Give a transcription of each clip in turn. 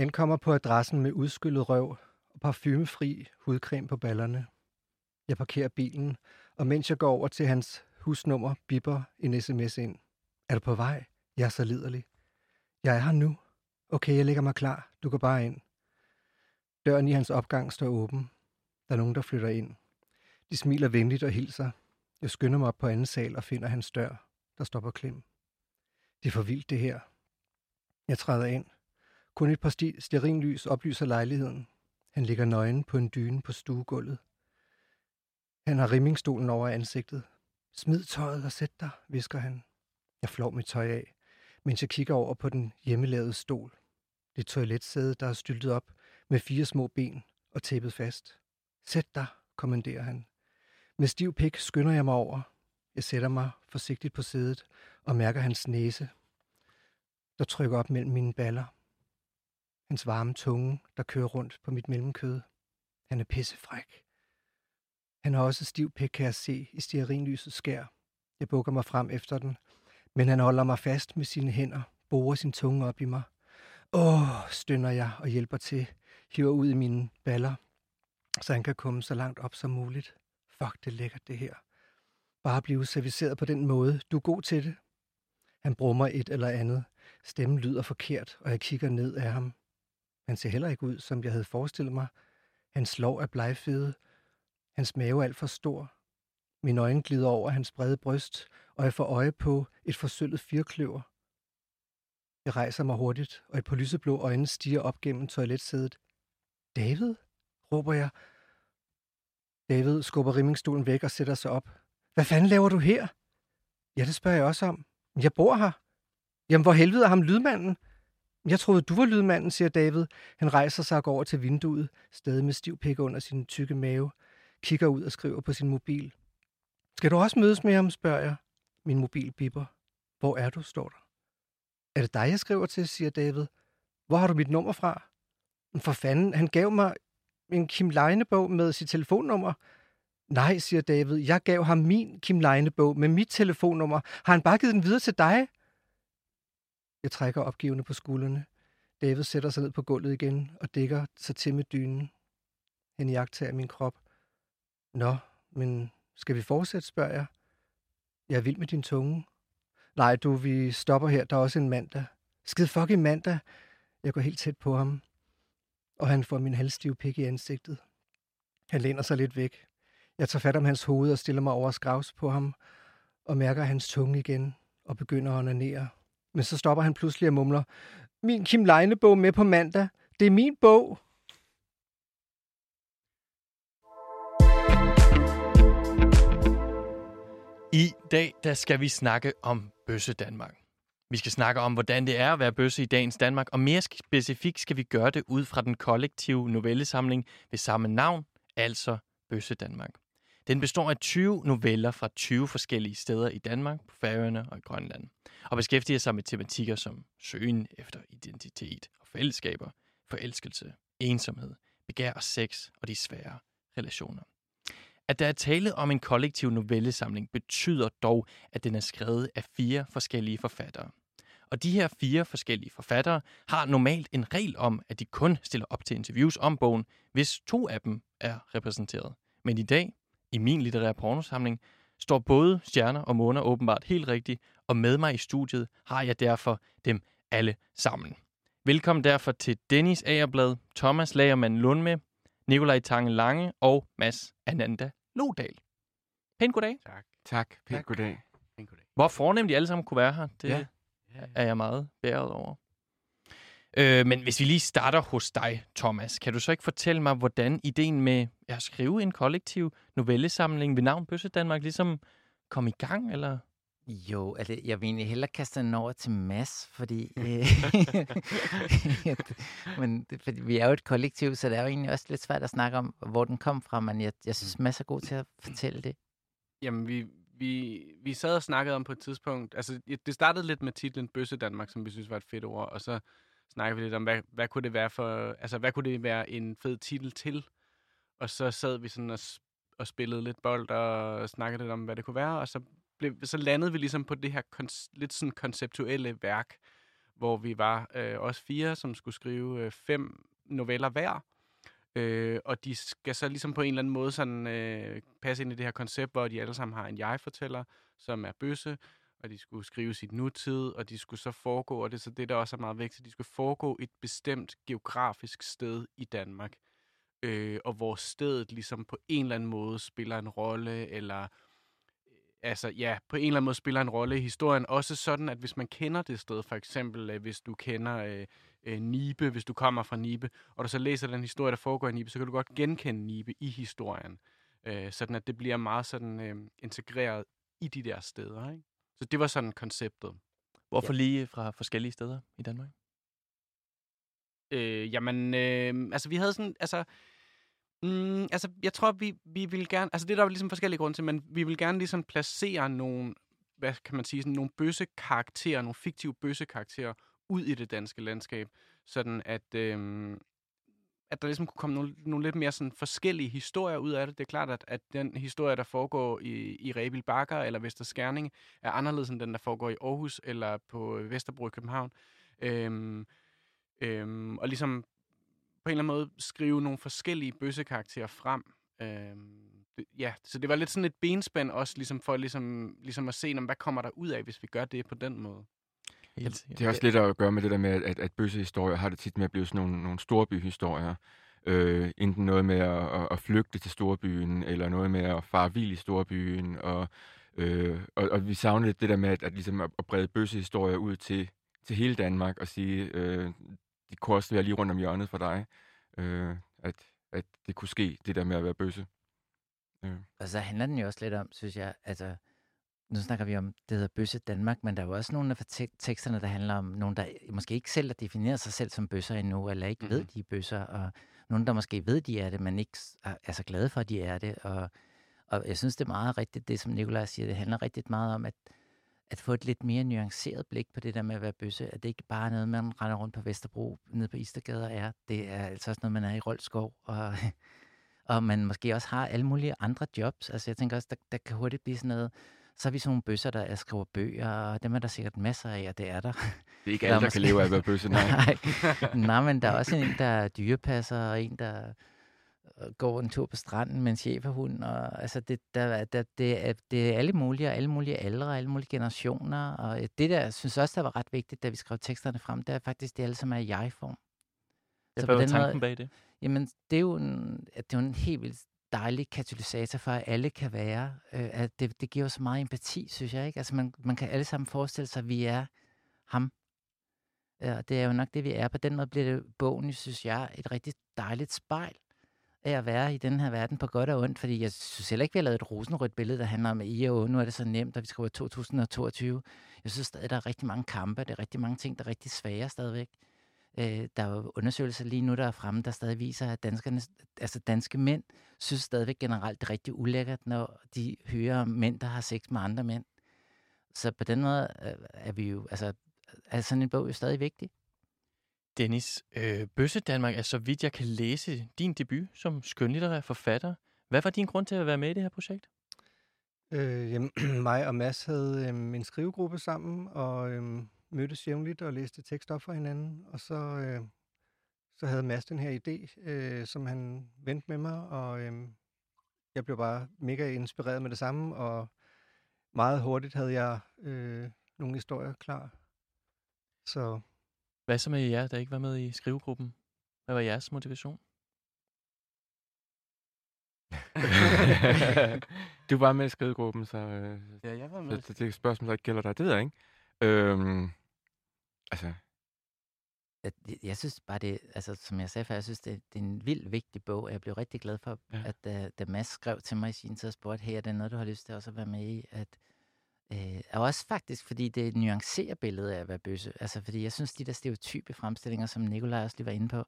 Ankommer på adressen med udskyllet røv og parfumefri hudcreme på ballerne. Jeg parkerer bilen, og mens jeg går over til hans husnummer, bipper en sms ind. Er du på vej? Jeg er så liderlig. Jeg er her nu. Okay, jeg lægger mig klar. Du går bare ind. Døren i hans opgang står åben. Der er nogen, der flytter ind. De smiler venligt og hilser. Jeg skynder mig op på anden sal og finder hans dør, der står på klem. Det er for vildt, det her. Jeg træder ind. Kun et par sterinlys oplyser lejligheden. Han ligger nøgen på en dyne på stuegulvet. Han har rimmingstolen over ansigtet. Smid tøjet og sæt dig, visker han. Jeg flår mit tøj af, mens jeg kigger over på den hjemmelavede stol. Det toiletsæde, der er styltet op med fire små ben og tæppet fast. Sæt dig, kommanderer han. Med stiv pik skynder jeg mig over. Jeg sætter mig forsigtigt på sædet og mærker hans næse, der trykker op mellem mine baller. Hans varme tunge, der kører rundt på mit mellemkød. Han er pissefræk. Han har også stiv pik, kan jeg se, i stearinlysets skær. Jeg bukker mig frem efter den, men han holder mig fast med sine hænder, borer sin tunge op i mig. Åh, stønner jeg og hjælper til, hiver ud i mine baller, så han kan komme så langt op som muligt. Fuck, det er lækkert det her. Bare blive serviceret på den måde. Du er god til det. Han brummer et eller andet. Stemmen lyder forkert, og jeg kigger ned af ham. Han ser heller ikke ud, som jeg havde forestillet mig. Hans lov er blegfede. Hans mave er alt for stor. Mine øjne glider over hans brede bryst, og jeg får øje på et forsøllet firkløver. Jeg rejser mig hurtigt, og et par lyseblå øjne stiger op gennem toiletsædet. David? råber jeg. David skubber rimmingstolen væk og sætter sig op. Hvad fanden laver du her? Ja, det spørger jeg også om. Jeg bor her. Jamen, hvor helvede er ham lydmanden? Jeg troede, du var lydmanden, siger David. Han rejser sig og går over til vinduet, stadig med stiv pik under sin tykke mave, kigger ud og skriver på sin mobil. Skal du også mødes med ham, spørger jeg. Min mobil bipper. Hvor er du, står der. Er det dig, jeg skriver til, siger David. Hvor har du mit nummer fra? For fanden, han gav mig en Kim Leine-bog med sit telefonnummer. Nej, siger David, jeg gav ham min Kim Leine-bog med mit telefonnummer. Har han bare givet den videre til dig? Jeg trækker opgivende på skuldrene. David sætter sig ned på gulvet igen og dækker sig til med dynen. Han jagter min krop. Nå, men skal vi fortsætte, spørger jeg. Jeg er vild med din tunge. Nej, du, vi stopper her. Der er også en mandag. Skid fucking mandag. Jeg går helt tæt på ham, og han får min halvstive pik i ansigtet. Han læner sig lidt væk. Jeg tager fat om hans hoved og stiller mig over skravs på ham, og mærker hans tunge igen, og begynder at onanere. Men så stopper han pludselig og mumler, min Kim Leine-bog med på mandag. Det er min bog. I dag der skal vi snakke om Bøsse Danmark. Vi skal snakke om, hvordan det er at være bøsse i dagens Danmark, og mere specifikt skal vi gøre det ud fra den kollektive novellesamling ved samme navn, altså Bøsse Danmark. Den består af 20 noveller fra 20 forskellige steder i Danmark, på Færøerne og i Grønland, og beskæftiger sig med tematikker som søgen efter identitet og fællesskaber, forelskelse, ensomhed, begær og sex og de svære relationer. At der er tale om en kollektiv novellesamling betyder dog, at den er skrevet af fire forskellige forfattere. Og de her fire forskellige forfattere har normalt en regel om, at de kun stiller op til interviews om bogen, hvis to af dem er repræsenteret. Men i dag, i min litterære pornosamling, står både stjerner og måner åbenbart helt rigtigt, og med mig i studiet har jeg derfor dem alle sammen. Velkommen derfor til Dennis Agerblad, Thomas Lagermand Lundme, Nikolaj Tange Lange og Mads Ananda Lodal. Pænt goddag. Tak. Tak. Pænt tak. goddag. Pænt goddag. Hvor fornemt de alle sammen kunne være her, det ja. er jeg meget bæret over. Øh, men hvis vi lige starter hos dig, Thomas, kan du så ikke fortælle mig, hvordan ideen med at skrive en kollektiv novellesamling ved navn Bøsse Danmark ligesom kom i gang, eller? Jo, altså, jeg vil egentlig hellere kaste den over til Mads, fordi, øh, men, fordi vi er jo et kollektiv, så det er jo egentlig også lidt svært at snakke om, hvor den kom fra, men jeg, jeg synes, Mads er god til at fortælle det. Jamen, vi, vi, vi sad og snakkede om på et tidspunkt, altså det startede lidt med titlen Bøsse Danmark, som vi synes var et fedt ord, og så snakkede vi lidt om, hvad, hvad kunne det være for, altså hvad kunne det være en fed titel til? Og så sad vi sådan og, og spillede lidt bold og snakkede lidt om, hvad det kunne være, og så, blev, så landede vi ligesom på det her lidt sådan konceptuelle værk, hvor vi var øh, også fire, som skulle skrive øh, fem noveller hver. Øh, og de skal så ligesom på en eller anden måde sådan, øh, passe ind i det her koncept, hvor de alle sammen har en jeg-fortæller, som er bøsse, og de skulle skrive sit nutid, og de skulle så foregå, og det er så det, der også er meget vigtigt, de skulle foregå et bestemt geografisk sted i Danmark. Øh, og hvor stedet ligesom på en eller anden måde spiller en rolle, eller øh, altså ja, på en eller anden måde spiller en rolle i historien. Også sådan, at hvis man kender det sted, for eksempel øh, hvis du kender øh, øh, Nibe, hvis du kommer fra Nibe, og du så læser den historie, der foregår i Nibe, så kan du godt genkende Nibe i historien. Øh, sådan at det bliver meget sådan øh, integreret i de der steder. Ikke? Så det var sådan konceptet. Hvorfor ja. lige fra forskellige steder i Danmark? Øh, jamen, øh, altså vi havde sådan, altså Mm, altså, jeg tror, vi, vi vil gerne... Altså, det er der jo ligesom forskellige grunde til, men vi vil gerne ligesom placere nogle, hvad kan man sige, sådan nogle bøsse karakterer, nogle fiktive bøsse karakterer ud i det danske landskab, sådan at, øhm, at der ligesom kunne komme nogle, nogle lidt mere sådan forskellige historier ud af det. Det er klart, at, at den historie, der foregår i, i Rebil Bakker eller Vester Skærning, er anderledes end den, der foregår i Aarhus eller på øh, Vesterbro i København. Øhm, øhm, og ligesom på en eller anden måde skrive nogle forskellige bøssekarakterer frem. Øhm, det, ja, så det var lidt sådan et benspænd også, ligesom for ligesom, ligesom at se, hvad kommer der ud af, hvis vi gør det på den måde. Helt, det har også lidt at gøre med det der med, at, at bøssehistorier har det tit med at blive sådan nogle, nogle storbyhistorier. Øh, enten noget med at, at flygte til storbyen, eller noget med at fare vild i storbyen. Og, øh, og, og vi savner det der med at, at, ligesom at, at brede bøssehistorier ud til, til hele Danmark og sige, øh, det kunne også være lige rundt om hjørnet for dig, øh, at, at det kunne ske, det der med at være bøsse. Øh. Og så handler den jo også lidt om, synes jeg, altså, nu snakker vi om, det hedder Bøsse Danmark, men der er jo også nogle af teksterne, der handler om nogen, der måske ikke selv har defineret sig selv som bøsser endnu, eller ikke mm-hmm. ved, de er bøsser, og nogen, der måske ved, de er det, men ikke er så glade for, at de er det. Og, og jeg synes, det er meget rigtigt, det som Nikolaj siger, det handler rigtig meget om, at at få et lidt mere nuanceret blik på det der med at være bøsse, at det ikke bare er noget, man render rundt på Vesterbro, nede på Istergade og er. Det er altså også noget, man er i Rolskov, og, og man måske også har alle mulige andre jobs. Altså jeg tænker også, der, der kan hurtigt blive sådan noget, så har vi sådan nogle bøsser, der skriver bøger, og dem er der sikkert masser af, og det er der. Det er ikke alle, der, der måske... kan leve af at være bøsse, nej. nej. nej, men der er også en, der er dyrepasser, og en, der går en tur på stranden med en cheferhund. Og, altså det, der, der, det, er, det er alle mulige, og alle mulige aldre, alle mulige generationer. Og det der, synes også, der var ret vigtigt, da vi skrev teksterne frem, det er faktisk det alle, som er i jeg-form. Ja, hvad var tanken måde, bag det? Jamen, det er jo en, det er jo en helt vildt dejlig katalysator for, at alle kan være. Øh, at det, det giver så meget empati, synes jeg. Ikke? Altså, man, man kan alle sammen forestille sig, at vi er ham. Ja, det er jo nok det, vi er. På den måde bliver det bogen, synes jeg, et rigtig dejligt spejl af at være i den her verden på godt og ondt, fordi jeg synes heller ikke, vi har lavet et rosenrødt billede, der handler om I og Nu er det så nemt, at vi skriver 2022. Jeg synes stadig, der er rigtig mange kampe, der er rigtig mange ting, der er rigtig svære stadigvæk. Øh, der er jo undersøgelser lige nu, der er fremme, der stadig viser, at danskerne, altså danske mænd synes stadigvæk generelt, det er rigtig ulækkert, når de hører om mænd, der har sex med andre mænd. Så på den måde øh, er vi jo, altså, er sådan en bog jo stadig vigtig. Dennis, øh, Bøsse Danmark er så vidt jeg kan læse din debut som skønlitterær forfatter. Hvad var din grund til at være med i det her projekt? Øh, jamen, mig og Mads havde øh, en skrivegruppe sammen, og øh, mødtes jævnligt og læste tekst op for hinanden. Og så, øh, så havde Mads den her idé, øh, som han vendte med mig, og øh, jeg blev bare mega inspireret med det samme, og meget hurtigt havde jeg øh, nogle historier klar. Så hvad så med jer, der ikke var med i skrivegruppen? Hvad var jeres motivation? du var med i skrivegruppen, så, øh, ja, jeg var med. så det er et spørgsmål, der ikke gælder dig. Det ved jeg ikke. Øhm, altså, jeg, jeg synes bare det, altså som jeg sagde før, jeg synes det, det er en vild vigtig bog, og jeg blev rigtig glad for, ja. at da, da Mads skrev til mig i sin tid og spurgte, hey, er det noget, du har lyst til også at være med i? At, Øh, og også faktisk, fordi det nuancerer billedet af at være bøsse. Altså, fordi jeg synes, de der stereotype fremstillinger, som Nikolaj også lige var inde på,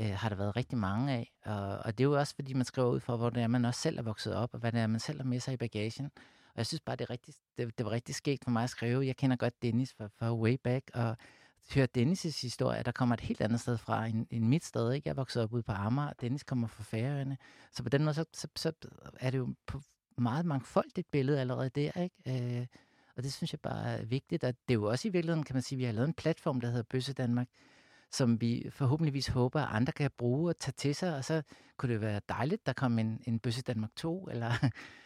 øh, har der været rigtig mange af. Og, og det er jo også, fordi man skriver ud for, hvor det er, man også selv er vokset op, og hvad det er, man selv har med sig i bagagen. Og jeg synes bare, det, er rigtig, det, det var rigtig skægt for mig at skrive. Jeg kender godt Dennis fra, fra way back, og hører Dennis' historie, der kommer et helt andet sted fra end, end mit sted. Ikke? Jeg voksede op ude på Amager, Dennis kommer fra Færøerne. Så på den måde, så, så, så er det jo på meget mangfoldigt billede allerede der, ikke? Øh, Og det synes jeg bare er vigtigt, og det er jo også i virkeligheden, kan man sige, vi har lavet en platform, der hedder Bøsse Danmark, som vi forhåbentligvis håber, at andre kan bruge og tage til sig, og så kunne det være dejligt, der kom en, en Bøsse Danmark 2, eller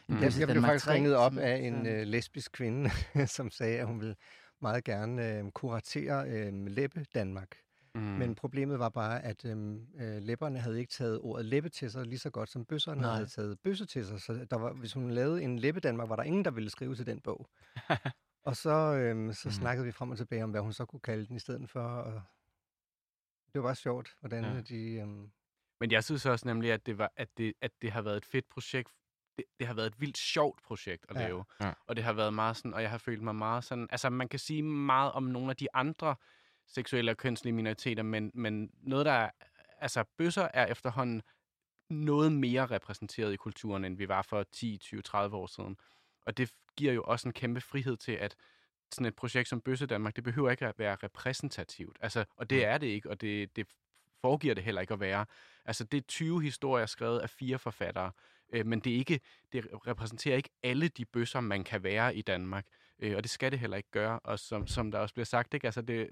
en Jeg, Bøsse jeg blev faktisk 3, ringet op som- af en så- øh, lesbisk kvinde, som sagde, at hun ville meget gerne øh, kuratere øh, Læbe Danmark. Mm. Mm. Men problemet var bare, at øhm, øh, læpperne havde ikke taget ordet læbe til sig lige så godt, som bøsserne Nej. havde taget bøsse til sig. Så der var, hvis hun lavede en læbe Danmark, var der ingen, der ville skrive til den bog. og så, øhm, så Mhm. snakkede vi frem og tilbage om, hvad hun så kunne kalde den i stedet for. Og det var bare sjovt, hvordan Ja. ja. de... Øhm, Men jeg synes også nemlig, at det, var, at det, at det har været et fedt projekt. Det, det har været et vildt sjovt projekt at Ja. lave. Ja. Og det har været meget sådan, og jeg har følt mig meget sådan... Altså, man kan sige meget om nogle af de andre seksuelle og kønslige minoriteter, men, men noget, der er... Altså, bøsser er efterhånden noget mere repræsenteret i kulturen, end vi var for 10, 20, 30 år siden. Og det giver jo også en kæmpe frihed til, at sådan et projekt som Bøsse Danmark, det behøver ikke at være repræsentativt. Altså, og det er det ikke, og det, det foregiver det heller ikke at være. Altså, det er 20 historier skrevet af fire forfattere, øh, men det, er ikke, det repræsenterer ikke alle de bøsser, man kan være i Danmark. Øh, og det skal det heller ikke gøre. Og som, som der også bliver sagt, ikke? Altså, det,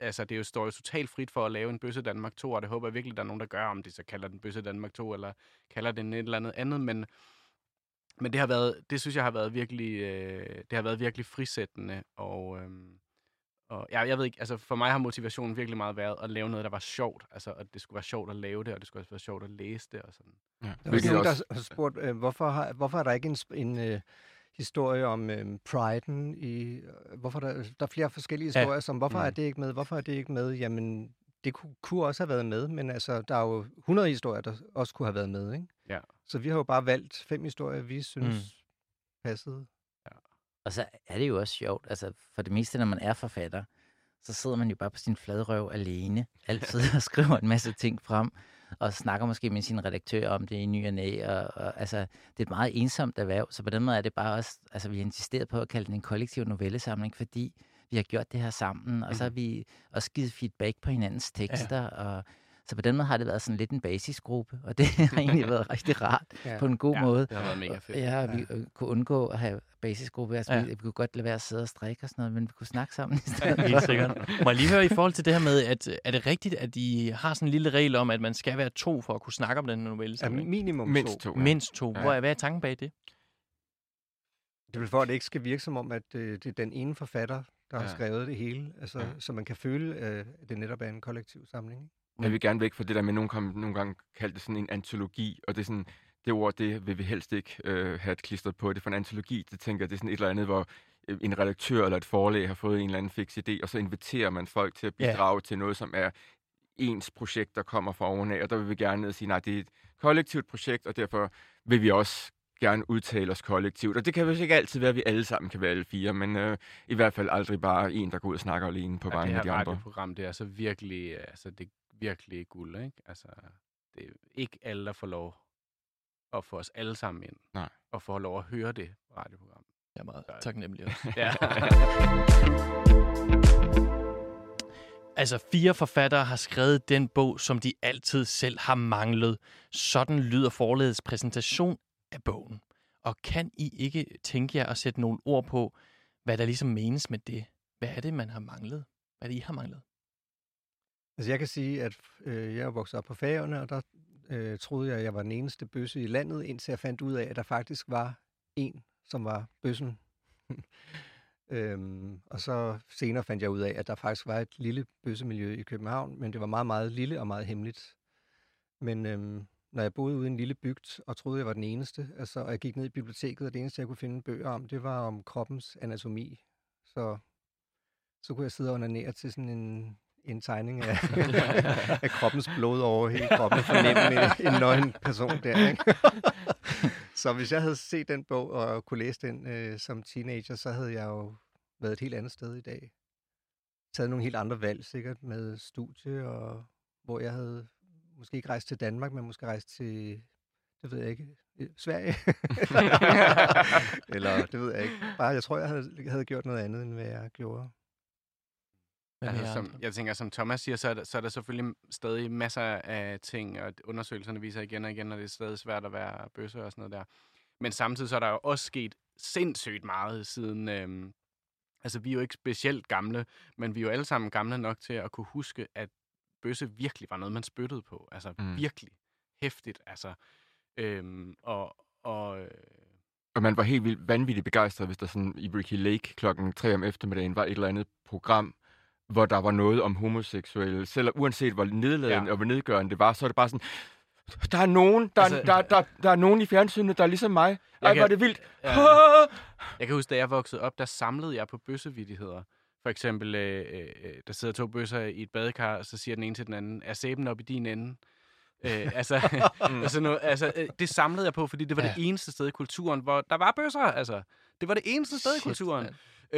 altså, det jo, står jo totalt frit for at lave en Bøsse Danmark 2, og det håber jeg virkelig, der er nogen, der gør, om de så kalder den Bøsse Danmark 2, eller kalder den et eller andet andet, men men det har været, det synes jeg har været virkelig, øh, det har været virkelig frisættende, og, øhm, og ja, jeg ved ikke, altså for mig har motivationen virkelig meget været at lave noget, der var sjovt, altså at det skulle være sjovt at lave det, og det skulle også være sjovt at læse det, og sådan. Ja. der Hvilket nogen, der har spurgt, øh, hvorfor, har, hvorfor er der ikke en, en øh, historie om øh, priden i... Øh, hvorfor der, der er flere forskellige Ja. historier, som hvorfor Mm. er det ikke med, hvorfor er det ikke med? Jamen, det kunne, kunne også have været med, men altså, der er jo 100 historier, der også kunne have været med, ikke? Ja. Så vi har jo bare valgt fem historier, vi synes mm. passede. Og så er det jo også sjovt, altså for det meste, når man er forfatter, så sidder man jo bare på sin fladrøv alene, altid og skriver en masse ting frem, og snakker måske med sin redaktør om det i ny og næ, og, og altså, det er et meget ensomt erhverv, så på den måde er det bare også, altså vi har insisteret på at kalde den en kollektiv novellesamling, fordi vi har gjort det her sammen, og så har vi også givet feedback på hinandens tekster, ja. og så på den måde har det været sådan lidt en basisgruppe, og det har egentlig været rigtig rart Ja. på en god Ja, måde. det har været mega fedt. Ja, vi øh, kunne undgå at have basisgruppe. Altså, Ja. ja. vi, vi kunne godt lade være at sidde og strikke og sådan noget, men vi kunne snakke sammen i stedet. Helt sikkert. Må jeg lige høre i forhold til det her med, at er det rigtigt, at I har sådan en lille regel om, at man skal være to for at kunne snakke om den her novelle? Ja, minimum mindst to. to. Mindst to. Ja. Hvor er, hvad er tanken bag det? Det er for, at det ikke skal virke som om, at øh, det er den ene forfatter, der har Ja. skrevet det hele. Altså, Ja. Så man kan føle, øh, at det netop er en kollektiv samling. Ikke? Jeg vil gerne væk fra det der med, nogen kom, nogle gange kaldte det sådan en antologi, og det er sådan, det ord, det vil vi helst ikke øh, have et klistret på. Det for en antologi, det tænker jeg, det er sådan et eller andet, hvor øh, en redaktør eller et forlag har fået en eller anden fix idé, og så inviterer man folk til at Ja. bidrage til noget, som er ens projekt, der kommer fra ovenaf, og der vil vi gerne sige, nej, det er et kollektivt projekt, og derfor vil vi også gerne udtale os kollektivt. Og det kan vist ikke altid være, at vi alle sammen kan være alle fire, men øh, i hvert fald aldrig bare en, der går ud og snakker alene på Ja, det af her de andre. radioprogram, det er så virkelig, øh, altså det er virkelig guld, ikke? Altså, det er ikke alle, der får lov at få os alle sammen ind. Nej. Og få lov at høre det radioprogram. Jeg er meget taknemmelig også. Ja. Altså, fire forfattere har skrevet den bog, som de altid selv har manglet. Sådan lyder forledets præsentation af bogen. Og kan I ikke tænke jer at sætte nogle ord på, hvad der ligesom menes med det? Hvad er det, man har manglet? Hvad er det, I har manglet? Altså jeg kan sige, at øh, jeg er vokset op på fagerne, og der øh, troede jeg, at jeg var den eneste bøsse i landet, indtil jeg fandt ud af, at der faktisk var en, som var bøssen. øhm, og så senere fandt jeg ud af, at der faktisk var et lille bøssemiljø i København, men det var meget, meget lille og meget hemmeligt. Men øhm, når jeg boede ude i en lille bygd, og troede, jeg var den eneste, altså, og jeg gik ned i biblioteket, og det eneste, jeg kunne finde bøger om, det var om kroppens anatomi. Så, så kunne jeg sidde og onanere til sådan en, en tegning af, af kroppens blod over hele kroppen, og fornemme en, en nøgen person der. Ikke? så hvis jeg havde set den bog og kunne læse den øh, som teenager, så havde jeg jo været et helt andet sted i dag. Taget nogle helt andre valg, sikkert med studie, og hvor jeg havde måske ikke rejst til Danmark, men måske rejst til, det ved jeg ikke, øh, Sverige. Eller det ved jeg ikke. Bare, jeg tror, jeg havde, havde gjort noget andet, end hvad jeg gjorde. Altså, som, jeg tænker, som Thomas siger, så er, der, så er der selvfølgelig stadig masser af ting, og undersøgelserne viser igen og igen, og det er stadig svært at være bøsse og sådan noget der. Men samtidig så er der jo også sket sindssygt meget siden, øhm, Altså, vi er jo ikke specielt gamle, men vi er jo alle sammen gamle nok til at kunne huske, at bøsse virkelig var noget, man spyttede på. Altså, Mm. mm. virkelig hæftigt. Altså, øhm, og, og øh, Og man var helt vildt vanvittigt begejstret, hvis der sådan i Ricky Lake klokken 3 om eftermiddagen var et eller andet program, hvor der var noget om homoseksuelle. Selv uanset hvor nedladende ja. Og hvor nedgørende det var, så er det bare sådan, der er nogen, der, altså, der, der, der er nogen i fjernsynet, der er ligesom mig. Ej, kan- var det vildt. Ja. Jeg kan huske, da jeg voksede op, der samlede jeg på bøssevidigheder. For eksempel, øh, øh, der sidder to bøsser i et badekar, og så siger den ene til den anden, er sæben op i din ende? øh, altså, altså, noget, altså, øh, det samlede jeg på, fordi det var ja. Det eneste sted i kulturen, hvor der var bøsser. Altså, det var det eneste sted i kulturen. mand.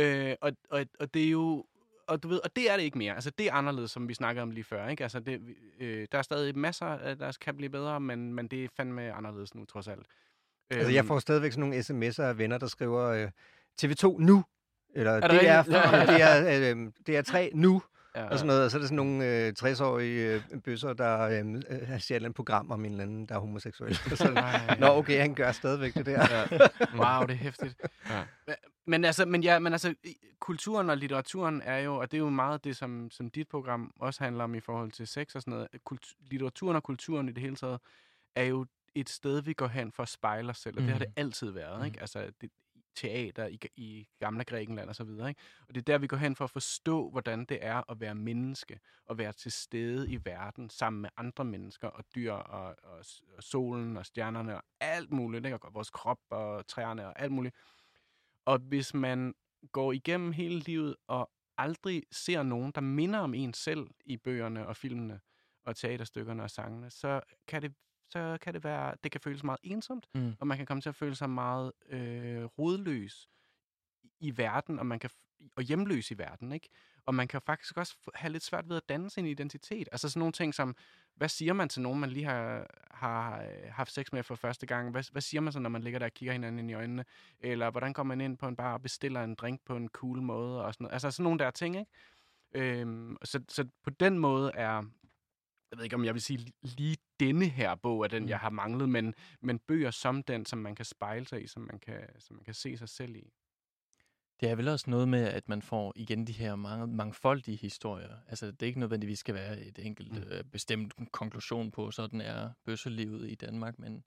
Øh, og, og, og det er jo... Og, du ved, og det er det ikke mere. Altså, det er anderledes, som vi snakkede om lige før. Ikke? Altså, det, øh, der er stadig masser, der kan blive bedre, men, men det er fandme anderledes nu, trods alt. Altså, jeg Øhm, får stadigvæk sådan nogle sms'er af venner, der skriver øh, TV2 nu, eller det det er? Ja. det er, øh, det er 3 nu, ja, og sådan noget. Og så er det sådan nogle øh, 60-årige øh, bøsser, der øh, øh, siger et eller andet program om en eller anden, der er homoseksuel. så. Nå, okay, han gør stadigvæk det der. Wow, det er hæftigt. Ja. Men- altså, men ja, men altså, kulturen og litteraturen er jo, og det er jo meget det, som, som dit program også handler om i forhold til sex og sådan noget. Kult, litteraturen og kulturen i det hele taget er jo et sted, vi går hen for at spejle os selv, og mm. det har det Mhm. altid været, Mhm. ikke? Altså, det, teater i, i gamle Grækenland og så videre, ikke? Og det er der, vi går hen for at forstå, hvordan det er at være menneske, og være til stede i verden sammen med andre mennesker, og dyr, og, og, og solen, og stjernerne, og alt muligt, ikke? Og vores krop, og træerne, og alt muligt. Og hvis man går igennem hele livet, og aldrig ser nogen, der minder om en selv i bøgerne og filmene, og teaterstykkerne og sangene, så kan det så kan det være, det kan føles meget ensomt, Mm. og man kan komme til at føle sig meget øh, rodløs i verden, og man kan og hjemløs i verden, ikke? Og man kan faktisk også have lidt svært ved at danne sin identitet. Altså sådan nogle ting som, hvad siger man til nogen, man lige har, har øh, haft sex med for første gang? Hvad, hvad siger man så, når man ligger der og kigger hinanden ind i øjnene? Eller hvordan kommer man ind på en bar og bestiller en drink på en cool måde? Og sådan noget. Altså sådan nogle der ting, ikke? Øhm, så, så på den måde er, jeg ved ikke, om jeg vil sige lige denne her bog er den, Mm. jeg har manglet, men, men bøger som den, som man kan spejle sig i, som man kan, som man kan se sig selv i. Det er vel også noget med, at man får igen de her mange, mangfoldige historier. Altså, det er ikke nødvendigvis skal være et enkelt Mm. øh, bestemt konklusion på, sådan er bøsselivet i Danmark, men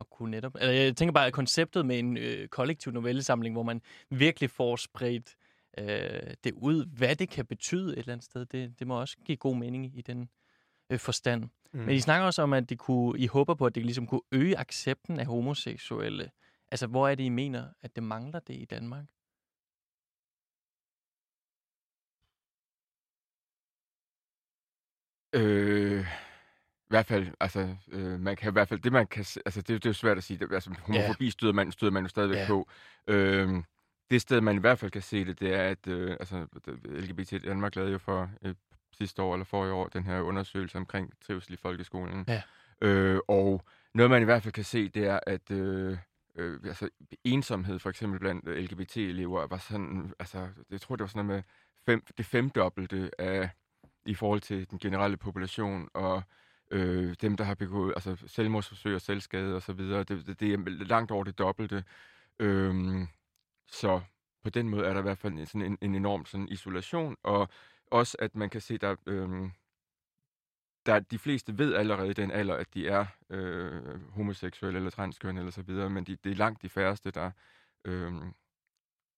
at kunne netop... Altså, jeg tænker bare, at konceptet med en øh, kollektiv novellesamling, hvor man virkelig får spredt øh, det ud, hvad det kan betyde et eller andet sted, det, det må også give god mening i den øh, forstand. Mm. Men I snakker også om, at det kunne, I håber på, at det ligesom kunne øge accepten af homoseksuelle. Altså, hvor er det, I mener, at det mangler det i Danmark? Øh, I hvert fald, altså, øh, man kan i hvert fald, det man kan, altså, det, det er jo svært at sige, det, altså, homofobi støder man, støder man jo stadigvæk Ja. på. Øh, det sted, man i hvert fald kan se det, det er, at øh, altså, LGBT Danmark lavede jo for øh, sidste år eller forrige år den her undersøgelse omkring trivsel i folkeskolen. Ja. Øh, og noget, man i hvert fald kan se, det er, at øh, øh, altså, ensomhed for eksempel blandt øh, LGBT-elever var sådan, altså, jeg tror, det var sådan noget med fem, det femdobbelte af, i forhold til den generelle population, og øh, dem, der har begået altså, selvmordsforsøg og selvskade osv., det, det, det er langt over det dobbelte. Øhm, så på den måde er der i hvert fald en- sådan en, en enorm sådan isolation, og også at man kan se, der, øhm, der de fleste ved allerede i den alder, at de er øh, homoseksuelle eller transkønne eller så videre, men de, det er langt de færreste, der øhm,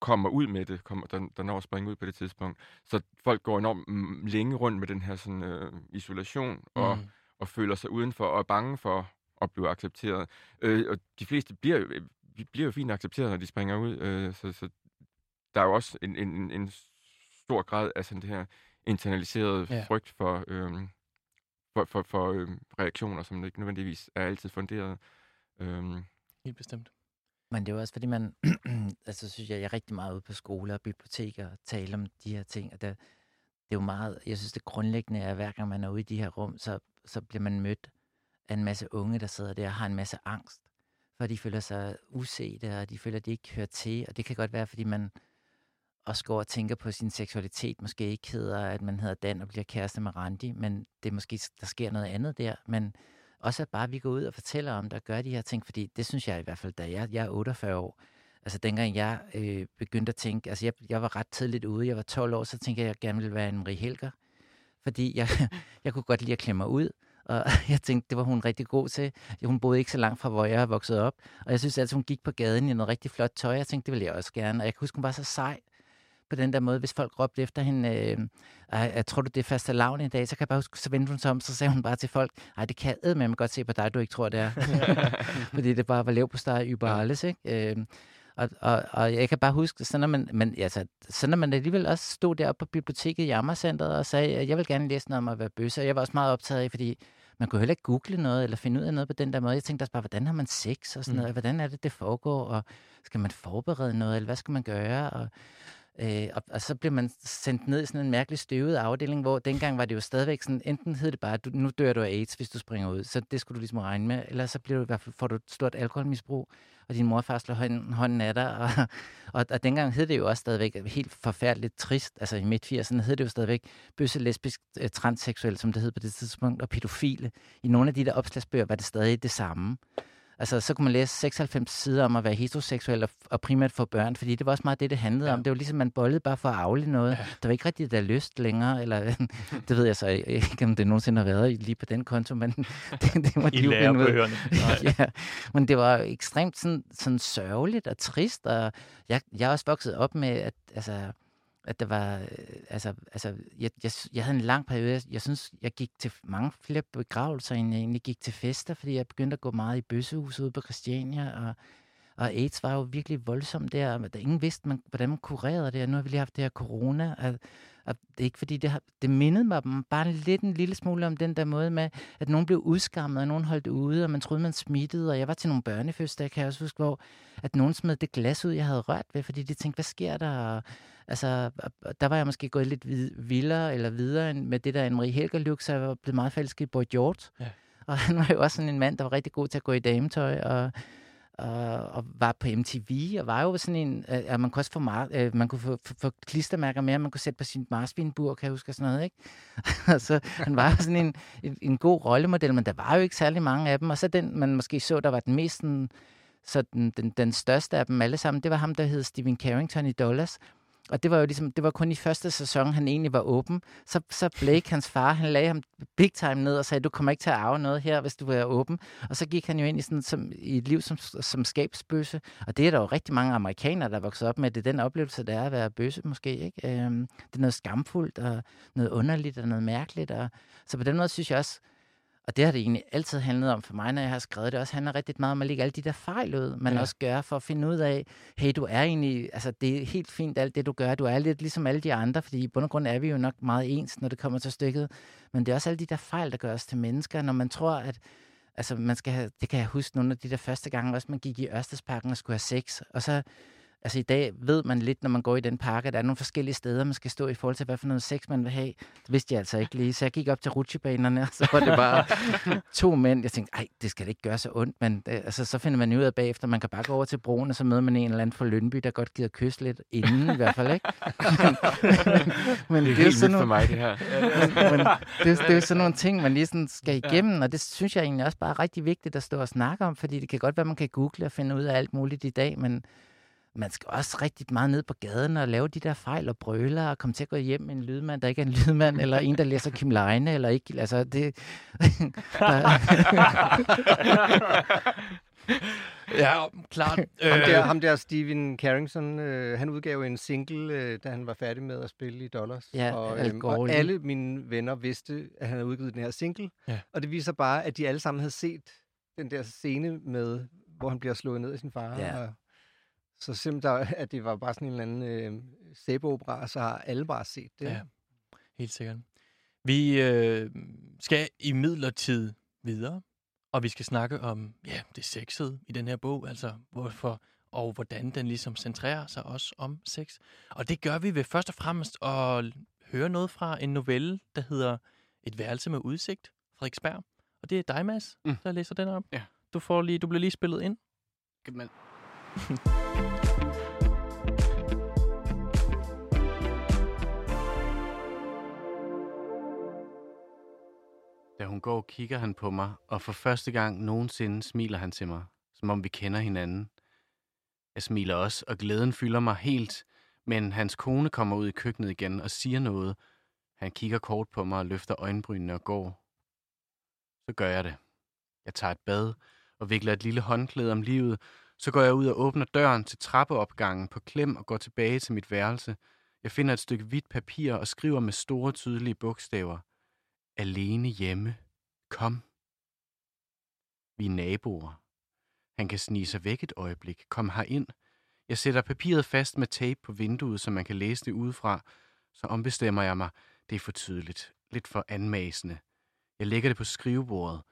kommer ud med det, kommer, der, der når at springe ud på det tidspunkt. Så folk går enormt mm, længe rundt med den her sådan, øh, isolation, og, Mm. og føler sig udenfor, og er bange for at blive accepteret. Øh, og de fleste bliver, jo- øh, bliver jo fint accepteret, når de springer ud, øh, så, så der er jo også en, en, en- stor grad af sådan det her internaliserede ja. frygt for, øh, for, for, for øh, reaktioner, som ikke nødvendigvis er altid funderet. Øh, Helt bestemt. Men det er jo også, fordi man, altså synes jeg, jeg er rigtig meget ude på skoler og biblioteker og taler om de her ting, og der, det er jo meget, jeg synes det grundlæggende er, at hver gang man er ude i de her rum, så, så bliver man mødt af en masse unge, der sidder der og har en masse angst, for de føler sig usete, og de føler, at de ikke hører til, og det kan godt være, fordi man også går og tænker på sin seksualitet, måske ikke hedder, at man hedder Dan og bliver kæreste med Randi, men det er måske, der sker noget andet der, men også at bare vi går ud og fortæller om det og gør de her ting, fordi det synes jeg i hvert fald, da jeg, jeg er 48 år, Altså dengang jeg øh, begyndte at tænke, altså jeg, jeg var ret tidligt ude, jeg var 12 år, så tænkte jeg, at jeg gerne ville være en Marie Helger. Fordi jeg, jeg kunne godt lide at klemme mig ud, og jeg tænkte, det var hun rigtig god til. Hun boede ikke så langt fra, hvor jeg er vokset op. Og jeg synes altså, hun gik på gaden i noget rigtig flot tøj. Jeg tænkte, det ville jeg også gerne. Og jeg kan huske, hun var så sej på den der måde, hvis folk råbte efter hende, øh, jeg tror du, det er faste lavn i dag, så kan jeg bare huske, så vendte hun sig om, så sagde hun bare til folk, nej, det kan jeg med godt se på dig, du ikke tror, det er. Fordi det bare var lav på steg yber alles, ikke? Øh, og, og, og jeg kan bare huske, så når man, men, altså, så når man alligevel også stod deroppe på biblioteket i Amagercenteret og sagde, at jeg vil gerne læse noget om at være bøsse, og jeg var også meget optaget af, fordi man kunne heller ikke google noget eller finde ud af noget på den der måde. Jeg tænkte også bare, hvordan har man sex og sådan mm. noget? Hvordan er det, det foregår? Og skal man forberede noget, eller hvad skal man gøre? Og, Øh, og, og så blev man sendt ned i sådan en mærkelig støvet afdeling, hvor dengang var det jo stadigvæk sådan, enten hed det bare, du, nu dør du af AIDS, hvis du springer ud, så det skulle du ligesom regne med, eller så bliver du i hvert fald, får du et stort alkoholmisbrug, og din morfar slår hånden, hånden af dig, og, og, og dengang hed det jo også stadigvæk helt forfærdeligt trist, altså i midt-80'erne hed det jo stadigvæk bøsse, lesbisk, øh, transseksuel, som det hed på det tidspunkt, og pædofile. I nogle af de der opslagsbøger var det stadig det samme. Altså, så kunne man læse 96 sider om at være heteroseksuel og, og primært få børn, fordi det var også meget det, det handlede ja. om. Det var ligesom, man bollede bare for at afle noget. Ja. Der var ikke rigtig der lyst længere, eller det ved jeg så ikke, om det nogensinde har været lige på den konto, men det, det må I lærer ja, men det var ekstremt sådan, sådan sørgeligt og trist, og jeg, jeg er også vokset op med, at altså, at der var, øh, altså, altså jeg, jeg, jeg havde en lang periode, jeg, jeg synes, jeg gik til mange flere begravelser, end jeg egentlig gik til fester, fordi jeg begyndte at gå meget i bøssehuset ude på Christiania, og, og AIDS var jo virkelig voldsomt der, og der ingen vidste, man, hvordan man kurerede det, og nu har vi lige haft det her corona, og, og det er ikke fordi, det, har, det mindede mig bare lidt en lille smule om den der måde med, at nogen blev udskammet, og nogen holdt ude, og man troede, man smittede. Og jeg var til nogle børnefødselsdage, kan jeg også huske, hvor at nogen smed det glas ud, jeg havde rørt ved, fordi de tænkte, hvad sker der? Og, altså, der var jeg måske gået lidt vildere eller videre med det der Anne-Marie Helger så jeg var blevet meget falsk i Boy George. Ja. Og han var jo også sådan en mand, der var rigtig god til at gå i dametøj, og og, og var på MTV, og var jo sådan en, øh, at man kunne også få, mar- øh, man kunne få, få, få klistermærker med, man kunne sætte på sin marsvinbur, kan jeg huske, sådan noget, ikke? så han var sådan en, en, en god rollemodel, men der var jo ikke særlig mange af dem, og så den, man måske så, der var den mest sådan, så den, den, den største af dem alle sammen, det var ham, der hed Stephen Carrington i Dollars, og det var jo ligesom, det var kun i første sæson, han egentlig var åben. Så, så Blake, hans far, han lagde ham big time ned og sagde, du kommer ikke til at arve noget her, hvis du er åben. Og så gik han jo ind i, sådan, som, i et liv som, som skabsbøsse. Og det er der jo rigtig mange amerikanere, der er vokset op med. Det er den oplevelse, der er at være bøsse måske. Ikke? Øhm, det er noget skamfuldt og noget underligt og noget mærkeligt. Og, så på den måde synes jeg også, og det har det egentlig altid handlet om for mig, når jeg har skrevet det. også handler rigtig meget om at lægge alle de der fejl ud, man ja. også gør for at finde ud af, hey, du er egentlig, altså det er helt fint alt det, du gør. Du er lidt ligesom alle de andre, fordi i bund og grund er vi jo nok meget ens, når det kommer til stykket. Men det er også alle de der fejl, der gør os til mennesker, når man tror, at altså man skal have, det kan jeg huske nogle af de der første gange, også man gik i Ørstedsparken og skulle have sex, og så Altså i dag ved man lidt, når man går i den park, at der er nogle forskellige steder, man skal stå i forhold til, hvad for noget sex man vil have. Det vidste jeg altså ikke lige. Så jeg gik op til rutsjebanerne, og så var det bare to mænd. Jeg tænkte, ej, det skal det ikke gøre så ondt. Men øh, altså, så finder man ud af bagefter, man kan bare gå over til broen, og så møder man en eller anden fra Lønby, der godt gider kysse lidt inden i hvert fald, ikke? men, det er, det er helt sådan nogle, for mig, det her. men, det, det er jo sådan nogle ting, man lige sådan skal igennem, og det synes jeg egentlig også bare er rigtig vigtigt at stå og snakke om, fordi det kan godt være, man kan google og finde ud af alt muligt i dag, men man skal også rigtig meget ned på gaden og lave de der fejl og brøler og komme til at gå hjem med en lydmand, der ikke er en lydmand, eller en, der læser Kim Leine, eller ikke. Altså, det... ja, klart. ham, der, ham der Steven Carrington, øh, han udgav en single, øh, da han var færdig med at spille i Dollars. Ja, og, øh, og alle mine venner vidste, at han havde udgivet den her single. Ja. Og det viser bare, at de alle sammen havde set den der scene med, hvor han bliver slået ned af sin far. Ja. Og, så simpelthen, at det var bare sådan en eller anden øh, sæbeopera, så har alle bare set det. Ja, helt sikkert. Vi øh, skal i midlertid videre, og vi skal snakke om ja, det sexede i den her bog, altså hvorfor og hvordan den ligesom centrerer sig også om sex. Og det gør vi ved først og fremmest at høre noget fra en novelle, der hedder Et værelse med udsigt, Frederiksberg. Og det er dig, Mads, mm. der læser den op. Ja. Du, får lige, du bliver lige spillet ind. Good man. Da hun går, kigger han på mig, og for første gang nogensinde smiler han til mig, som om vi kender hinanden. Jeg smiler også, og glæden fylder mig helt, men hans kone kommer ud i køkkenet igen og siger noget. Han kigger kort på mig og løfter øjenbrynene og går. Så gør jeg det. Jeg tager et bad og vikler et lille håndklæde om livet. Så går jeg ud og åbner døren til trappeopgangen på klem og går tilbage til mit værelse. Jeg finder et stykke hvidt papir og skriver med store tydelige bogstaver. Alene hjemme. Kom. Vi er naboer. Han kan snige sig væk et øjeblik. Kom ind. Jeg sætter papiret fast med tape på vinduet, så man kan læse det udefra. Så ombestemmer jeg mig. Det er for tydeligt. Lidt for anmasende. Jeg lægger det på skrivebordet.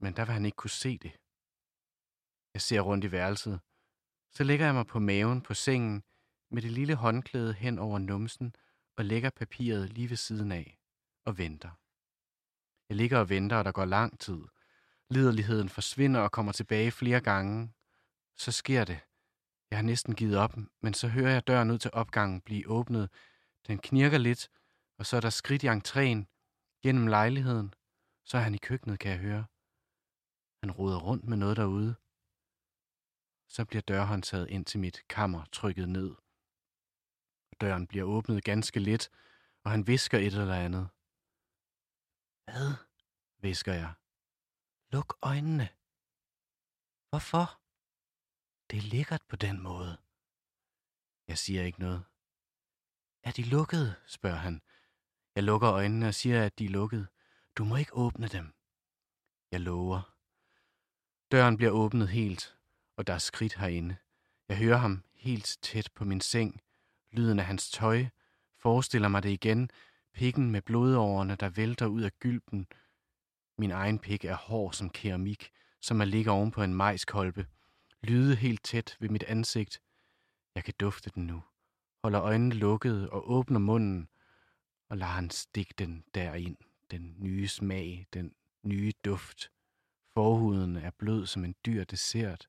Men der vil han ikke kunne se det. Jeg ser rundt i værelset. Så lægger jeg mig på maven på sengen med det lille håndklæde hen over numsen og lægger papiret lige ved siden af og venter. Jeg ligger og venter, og der går lang tid. Liderligheden forsvinder og kommer tilbage flere gange. Så sker det. Jeg har næsten givet op, men så hører jeg døren ud til opgangen blive åbnet. Den knirker lidt, og så er der skridt i entréen gennem lejligheden. Så er han i køkkenet, kan jeg høre. Han roder rundt med noget derude. Så bliver dørhåndtaget ind til mit kammer trykket ned. Døren bliver åbnet ganske let, og han visker et eller andet. Hvad? visker jeg. Luk øjnene. Hvorfor? Det er lækkert på den måde. Jeg siger ikke noget. Er de lukkede? spørger han. Jeg lukker øjnene og siger, at de er lukkede. Du må ikke åbne dem. Jeg lover. Døren bliver åbnet helt, og der er skridt herinde. Jeg hører ham helt tæt på min seng. Lyden af hans tøj. Forestiller mig det igen. Pikken med blodårene, der vælter ud af gylpen. Min egen pik er hård som keramik, som er ligger oven på en majskolbe. Lyde helt tæt ved mit ansigt. Jeg kan dufte den nu. Holder øjnene lukkede og åbner munden og lader han stikke den derind. Den nye smag, den nye duft. Forhuden er blød som en dyr dessert.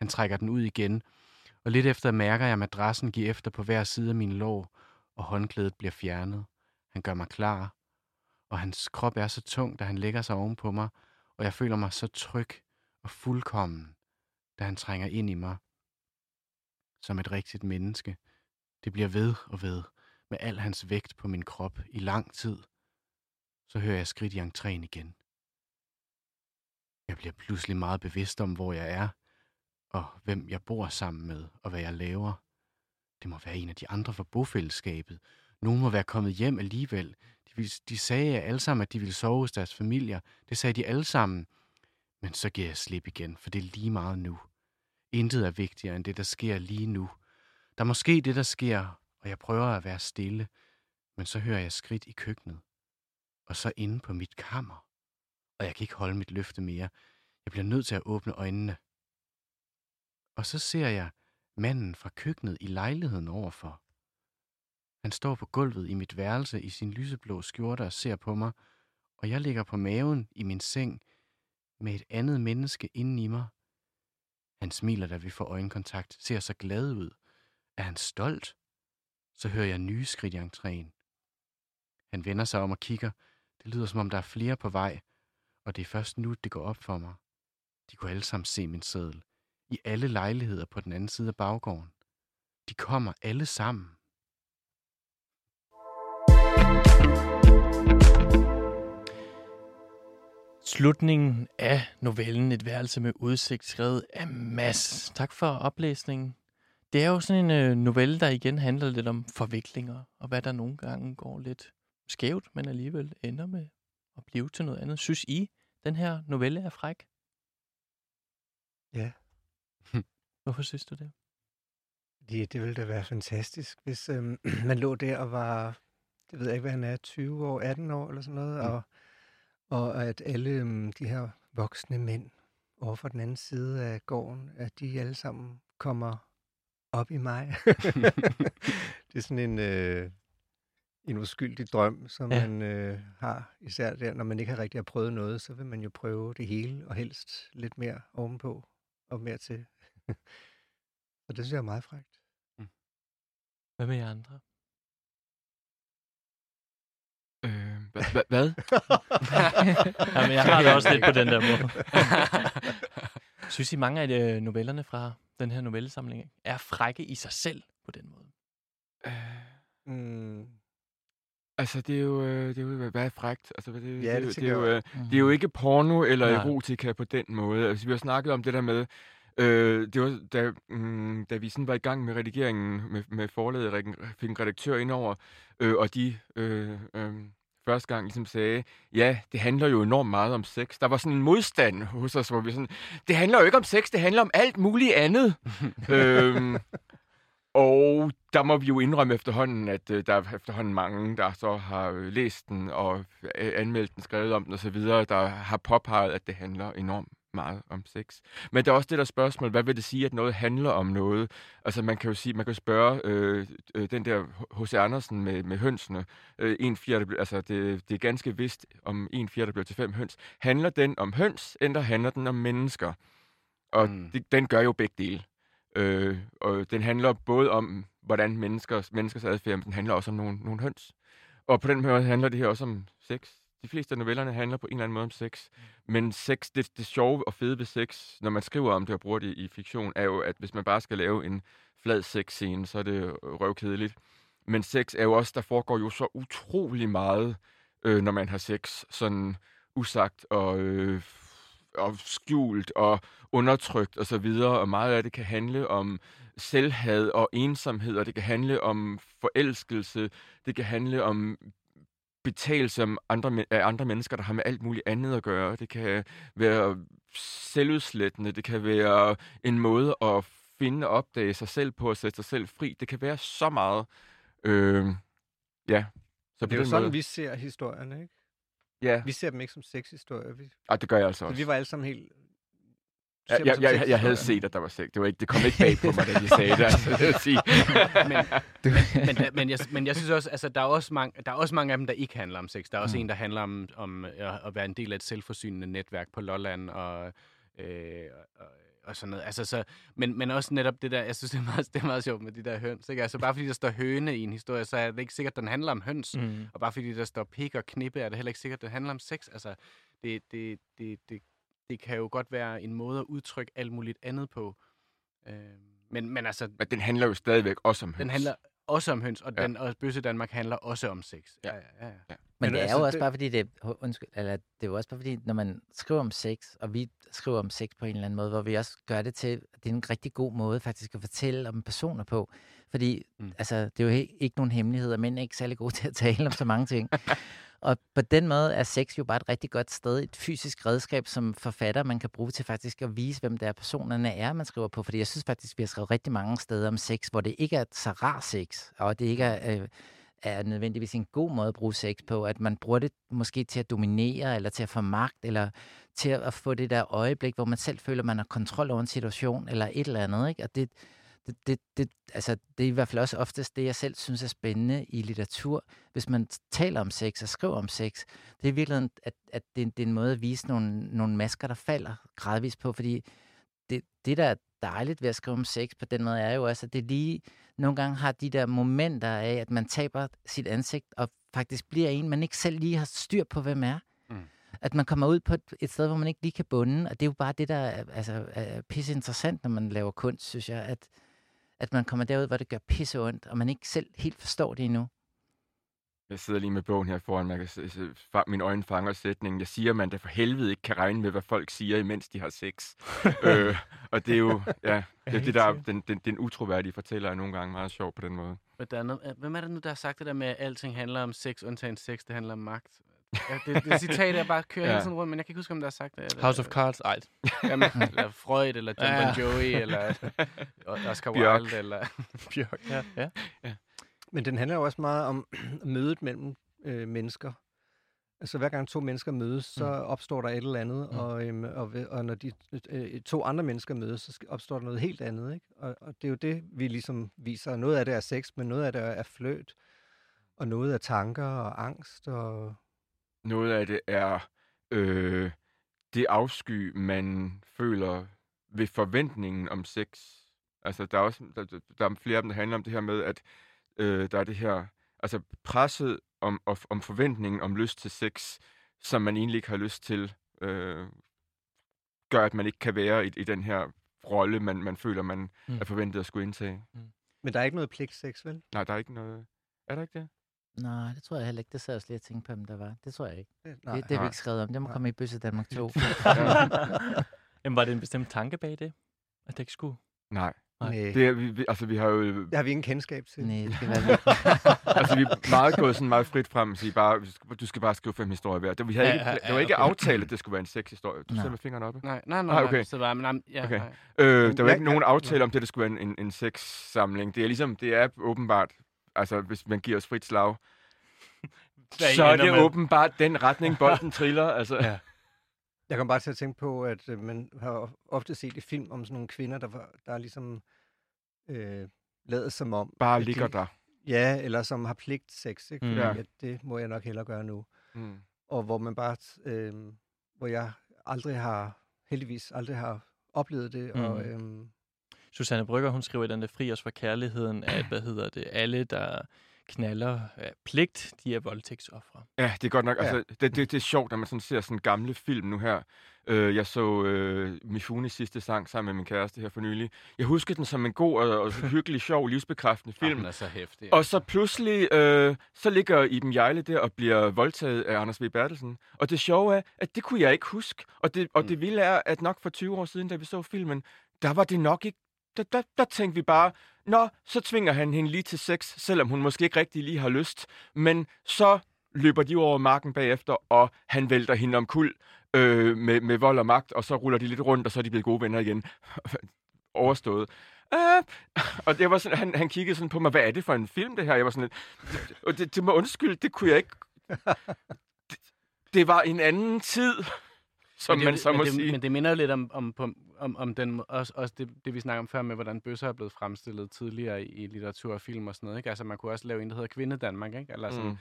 Han trækker den ud igen, og lidt efter mærker jeg madrassen give efter på hver side af min lår, og håndklædet bliver fjernet. Han gør mig klar, og hans krop er så tung, da han lægger sig oven på mig, og jeg føler mig så tryg og fuldkommen, da han trænger ind i mig. Som et rigtigt menneske. Det bliver ved og ved, med al hans vægt på min krop i lang tid. Så hører jeg skridt i entréen igen. Jeg bliver pludselig meget bevidst om, hvor jeg er, og hvem jeg bor sammen med, og hvad jeg laver. Det må være en af de andre fra bofællesskabet. Nogen må være kommet hjem alligevel. De, ville, de sagde alle sammen, at de ville sove hos deres familier. Det sagde de alle sammen. Men så giver jeg slip igen, for det er lige meget nu. Intet er vigtigere end det, der sker lige nu. Der er måske det, der sker, og jeg prøver at være stille, men så hører jeg skridt i køkkenet. Og så inde på mit kammer. Og jeg kan ikke holde mit løfte mere. Jeg bliver nødt til at åbne øjnene. Og så ser jeg manden fra køkkenet i lejligheden overfor. Han står på gulvet i mit værelse i sin lyseblå skjorte og ser på mig, og jeg ligger på maven i min seng med et andet menneske inden i mig. Han smiler, da vi får øjenkontakt, ser så glad ud. Er han stolt? Så hører jeg nye skridt i entréen. Han vender sig om og kigger. Det lyder, som om der er flere på vej, og det er først nu, det går op for mig. De kunne alle sammen se min seddel. I alle lejligheder på den anden side af baggården. De kommer alle sammen. Slutningen af novellen Et værelse med udsigt, skrevet af Mads. Tak for oplæsningen. Det er jo sådan en øh, novelle, der igen handler lidt om forviklinger, og hvad der nogle gange går lidt skævt, men alligevel ender med at blive til noget andet. Synes I, den her novelle er fræk? Ja. Hvorfor synes du det? Det, det ville da være fantastisk, hvis øhm, man lå der og var, det ved jeg ikke, hvad han er, 20 år, 18 år eller sådan noget, mm. og, og at alle øhm, de her voksne mænd over for den anden side af gården, at de alle sammen kommer op i mig. det er sådan en, øh, en uskyldig drøm, som ja. man øh, har, især der, når man ikke har rigtig har prøvet noget, så vil man jo prøve det hele, og helst lidt mere ovenpå og mere til. og det synes jeg er meget frægt. Hvad med jer andre? Øh, hva- hva- hvad? Jamen, jeg har det også lidt på den der måde. Synes I, mange af øh, novellerne fra, den her novellesamling, er frække i sig selv på den måde. Mm. Altså, det er jo, øh, det er jo hvad er frægt? Altså, det, Ja, det, det det, det, er jo, øh, det er jo ikke porno eller Nej. erotika på den måde. Altså, vi har snakket om det der med, øh, det var, da, mm, da vi sådan var i gang med redigeringen med, med forlaget, fik en redaktør indover, øh, og de øh, øh, første gang ligesom sagde, ja, det handler jo enormt meget om sex. Der var sådan en modstand hos os, hvor vi sådan, det handler jo ikke om sex, det handler om alt muligt andet. øhm, og der må vi jo indrømme efterhånden, at øh, der er efterhånden mange, der så har øh, læst den og øh, anmeldt den, skrevet om den osv., der har påpeget, at det handler enormt meget om sex. Men der er også det der spørgsmål, hvad vil det sige, at noget handler om noget? Altså man kan jo sige, man kan spørge øh, øh, den der H.C. Andersen med, med hønsene, øh, en fjerde, altså det, det er ganske vist om en fjerde, bliver til fem høns. Handler den om høns, eller handler den om mennesker? Og mm. det, den gør jo begge dele. Øh, og den handler både om, hvordan menneskers, menneskers adfærd, men den handler også om nogle, nogle høns. Og på den måde handler det her også om sex. De fleste af novellerne handler på en eller anden måde om sex. Men sex, det, det sjove og fede ved sex, når man skriver om det og bruger det i fiktion, er jo, at hvis man bare skal lave en flad sexscene, så er det røvkedeligt. Men sex er jo også, der foregår jo så utrolig meget, øh, når man har sex. Sådan usagt og, øh, og skjult og undertrykt og så videre, og meget af det kan handle om selvhad og ensomhed, og det kan handle om forelskelse, det kan handle om betalelse om andre, af andre mennesker, der har med alt muligt andet at gøre. Det kan være selvudslættende, det kan være en måde at finde og opdage sig selv på, at sætte sig selv fri. Det kan være så meget. Øh, ja. Så Det er jo sådan, vi ser historierne, ikke? Ja, Vi ser dem ikke som sexhistorier. Vi, og det gør jeg altså så også. vi var alle sammen helt... Jeg, jeg, jeg, jeg havde set, at der var sex. Det, var ikke, det kom ikke bag på mig, da de sagde det. Altså, det vil sige. men, men, men, jeg, men jeg synes også, altså, der er også, mange, der er også mange af dem, der ikke handler om sex. Der er også Mm. en, der handler om, om at, at være en del af et selvforsynende netværk på Lolland og, øh, og, og sådan noget. Altså, så, men, men også netop det der, jeg synes, det er meget, det er meget sjovt med de der høns. Ikke? Altså, bare fordi der står høne i en historie, så er det ikke sikkert, at den handler om høns. Mm. Og bare fordi der står pik og knippe, er det heller ikke sikkert, at det handler om sex. Altså, det, det, det, det, det kan jo godt være en måde at udtrykke alt muligt andet på. Øh, men, men altså, Men den handler jo stadigvæk også om høns. den handler også om høns, og, Ja. den, og Bøsse Danmark handler også om sex. Ja. ja, ja. ja. Men, Men det er altså, jo også det- bare fordi, det, undskyld, eller det er jo også bare fordi, når man skriver om sex, og vi skriver om sex på en eller anden måde, hvor vi også gør det til, det er en rigtig god måde faktisk at fortælle om personer på. Fordi Mm. altså, det er jo he- ikke nogen hemmelighed, at mænd er ikke særlig gode til at tale om så mange ting. og på den måde er sex jo bare et rigtig godt sted, et fysisk redskab som forfatter, man kan bruge til faktisk at vise, hvem der er personerne er, man skriver på. Fordi jeg synes faktisk, vi har skrevet rigtig mange steder om sex, hvor det ikke er så rar sex, og det ikke er... Øh, er nødvendigvis en god måde at bruge sex på, at man bruger det måske til at dominere, eller til at få magt, eller til at få det der øjeblik, hvor man selv føler, man har kontrol over en situation, eller et eller andet. Ikke? Og det, det, det, det, altså, det er i hvert fald også oftest det, jeg selv synes er spændende i litteratur, hvis man taler om sex og skriver om sex. Det er i virkeligheden, at, at det, det er en måde at vise nogle, nogle masker, der falder gradvist på, fordi det, det, der er dejligt ved at skrive om sex på den måde, er jo også, at det lige nogle gange har de der momenter af, at man taber sit ansigt, og faktisk bliver en, man ikke selv lige har styr på, hvem er. Mm. At man kommer ud på et, et sted, hvor man ikke lige kan bunde, og det er jo bare det, der er, altså, er pisse interessant, når man laver kunst, synes jeg, at, at man kommer derud, hvor det gør pisse ondt, og man ikke selv helt forstår det endnu. Jeg sidder lige med bogen her foran mig. Mine øjne fanger sætningen. Jeg siger, at man da for helvede ikke kan regne med, hvad folk siger, imens de har sex. øh, og det er jo ja, det, er det der, den, den, den utroværdige fortæller er nogle gange meget sjov på den måde. Der er øh, hvem er det nu, der har sagt det der med, at alting handler om sex, undtagen sex, det handler om magt? Ja, det, det er citat, jeg bare kører Ja. ja. hele tiden rundt, men jeg kan ikke huske, om der har sagt det. Eller, House of Cards, ej. Jamen, eller Freud, eller John Ja. Jovi, eller Oscar Bjørk. Wilde, eller... Bjørk, ja. ja. Men den handler jo også meget om mødet mellem øh, mennesker. Altså hver gang to mennesker mødes, så Mm. opstår der et eller andet, Mm. og, øhm, og, og når de øh, to andre mennesker mødes, så opstår der noget helt andet. Ikke? Og, og det er jo det, vi ligesom viser. Noget af det er sex, men noget af det er fløt, og noget er tanker og angst. Og, Noget af det er øh, det afsky, man føler ved forventningen om sex. Altså, der er også der, der- er flere af dem, der handler om det her med, at øh, der er det her, altså presset om, om, om forventningen om lyst til sex, som man egentlig ikke har lyst til, øh, gør, at man ikke kan være i, i den her rolle, man, man føler, man Mm. mm. er forventet at skulle indtage. Men der er ikke noget pligtsex, vel? Nej, der er ikke noget... Er der ikke det? Nej, det tror jeg heller ikke. Det sad jeg også lige og tænkte på, om der var. Det tror jeg ikke. Nej. Det, det har vi ikke skrevet om. Det må Nej. komme i Bøsse Danmark 2. Jamen, var det en bestemt tanke bag det? At det ikke skulle? Nej. Nej. Det er, vi, vi, altså, vi har jo Det har vi ingen kendskab til. Nej, det skal være altså, vi er meget gået sådan meget frit frem og sige, bare, du skal- du skal bare skrive fem historier hver. Det, vi havde Ja, ikke, ja, det ja, var ikke okay. aftalt, at det skulle være en sexhistorie. Du ser med fingrene oppe. Nej, nej, nej. Ah, nej, okay. Så bare, men, nej, ja, Okay. nej. Øh, der var Ja, ikke nogen ja, aftale ja. om, det, det skulle være en, en, en sexsamling. Det er ligesom, det er åbenbart, altså hvis man giver os frit slag, så er det med. åbenbart den retning, bolden triller. Altså. Ja. Jeg kom bare til at tænke på, at øh, man har ofte set i film om sådan nogle kvinder, der, var, der er ligesom øh, lavet som om... Bare ligger de, der. Ja, eller som har pligt sex, ikke? Mm. Fordi Ja. at det må jeg nok hellere gøre nu. Mm. Og hvor man bare... Øh, hvor jeg aldrig har... Heldigvis aldrig har oplevet det. Mm. Og, øh, Susanne Brygger, hun skriver i den der Fri os for kærligheden, at, hvad hedder det, alle, der knaller af pligt, de er voldtægtsoffre. Ja, det er godt nok. Ja. Altså, det, det, det er sjovt, når man sådan ser sådan gamle film nu her. Øh, jeg så øh, Mifunes sidste sang sammen med min kæreste her for nylig. Jeg husker den som en god og, og hyggelig, sjov, livsbekræftende Film. Den er så hæftig. Og så pludselig, øh, så ligger Iben Jejle der og bliver voldtaget af Anders V. Bertelsen. Og det sjove er, at det kunne jeg ikke huske. Og det, og Mm. det vilde er, at nok for 20 år siden, da vi så filmen, der var det nok ikke... Der, der, der tænkte vi bare, nå, så tvinger han hende lige til sex, selvom hun måske ikke rigtig lige har lyst. Men så løber de over marken bagefter, og han vælter hende om kul øh, med, med vold og magt, og så ruller de lidt rundt, og så er de blevet gode venner igen. Overstået. Uh, og det var sådan, han, han kiggede sådan på mig, hvad er det for en film, det her? Jeg var sådan lidt, og det, det må undskylde, det kunne jeg ikke... Det, det var en anden tid, som Men man det, så men må det, sige. Men det minder jo lidt om, om, om, om, om den, også, også det, det, vi snakker om før med, hvordan bøsser er blevet fremstillet tidligere i, i litteratur og film og sådan noget. Ikke? Altså, man kunne også lave en, der hedder Kvinde Danmark, ikke? Eller sådan, Mm.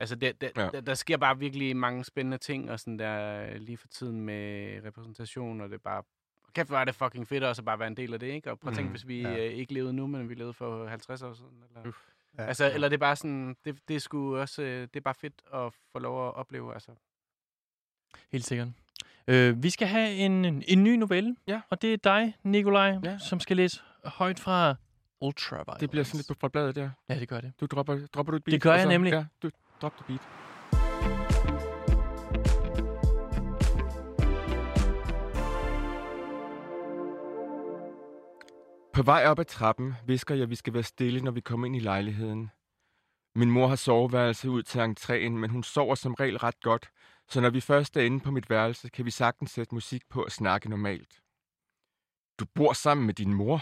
Altså, det, det, Ja. ja. der, der sker bare virkelig mange spændende ting, og sådan der lige for tiden med repræsentation, og det er bare... Kæft, hvor er det fucking fedt også at bare være en del af det, ikke? Og prøv at tænke, Mm. hvis vi Ja. ja. øh, ikke levede nu, men vi levede for 50 år siden. Eller, Uff. ja, altså, eller det er bare sådan... Det, det er sgu også... øh, Det er bare fedt at få lov at opleve, altså. Helt sikkert. Øh, vi skal have en, en ny novelle, Ja. og det er dig, Nikolaj, Ja. som skal læse højt fra Ultraviolence. Det bliver sådan lidt på fra bladet der. Ja, det gør det. Du dropper, dropper du et beat? Det gør jeg så, nemlig. Ja, du drop the beat. På vej op ad trappen visker jeg, at vi skal være stille, når vi kommer ind i lejligheden. Min mor har soveværelse ud til entréen, men hun sover som regel ret godt, så når vi først er inde på mit værelse, kan vi sagtens sætte musik på og snakke normalt. Du bor sammen med din mor?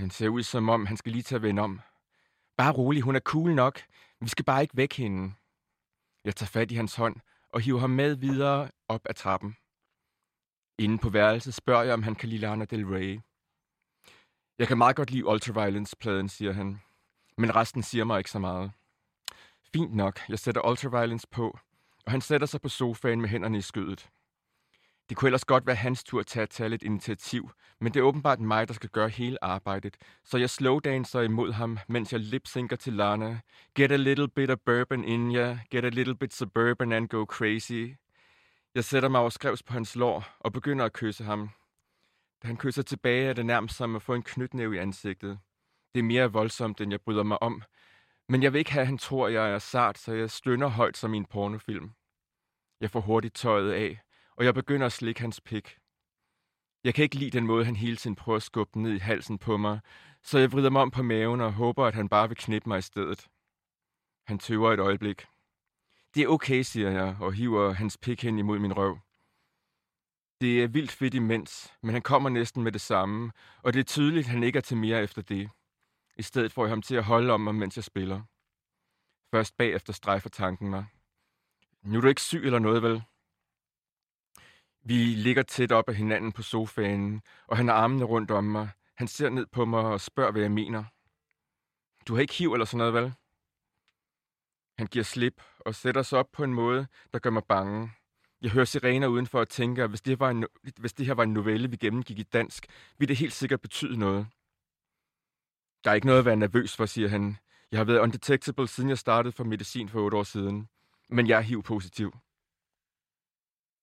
Han ser ud som om, han skal lige tage vende om. Bare rolig, hun er cool nok. Vi skal bare ikke væk hende. Jeg tager fat i hans hånd og hiver ham med videre op ad trappen. Inde på værelset spørger jeg, om han kan lide Lana Del Rey. Jeg kan meget godt lide Ultraviolence-pladen, siger han. Men resten siger mig ikke så meget. Fint nok, jeg sætter Ultraviolence på, og han sætter sig på sofaen med hænderne i skødet. Det kunne ellers godt være hans tur til at tage lidt initiativ, men det er åbenbart mig, der skal gøre hele arbejdet, så jeg slowdancer imod ham, mens jeg lipsynker til Lana. Get a little bit of bourbon in ya, get a little bit suburban and go crazy. Jeg sætter mig over skrevs på hans lår og begynder at kysse ham. Da han kysser tilbage, er det nærmest som at få en knytnæve i ansigtet. Det er mere voldsomt, end jeg bryder mig om. Men jeg vil ikke have, at han tror, at jeg er sart, så jeg stønner højt som i en pornofilm. Jeg får hurtigt tøjet af, og jeg begynder at slikke hans pik. Jeg kan ikke lide den måde, han hele tiden prøver at skubbe den ned i halsen på mig, så jeg vrider mig om på maven og håber, at han bare vil knippe mig i stedet. Han tøver et øjeblik. Det er okay, siger jeg, og hiver hans pik hen imod min røv. Det er vildt fedt imens, men han kommer næsten med det samme, og det er tydeligt, at han ikke er til mere efter det. I stedet får jeg ham til at holde om mig, mens jeg spiller. Først bagefter strejfer tanken mig. Nu er du ikke syg eller noget, vel? Vi ligger tæt op af hinanden på sofaen, og han har armene rundt om mig. Han ser ned på mig og spørger, hvad jeg mener. Du har ikke hiv eller sådan noget, vel? Han giver slip og sætter sig op på en måde, der gør mig bange. Jeg hører sirener udenfor og tænker, at hvis det, var en, hvis det her var en novelle, vi gennemgik i dansk, ville det helt sikkert betyde noget. Der er ikke noget at være nervøs for, siger han. Jeg har været undetectable, siden jeg startede for medicin for otte år siden. Men jeg er HIV-positiv.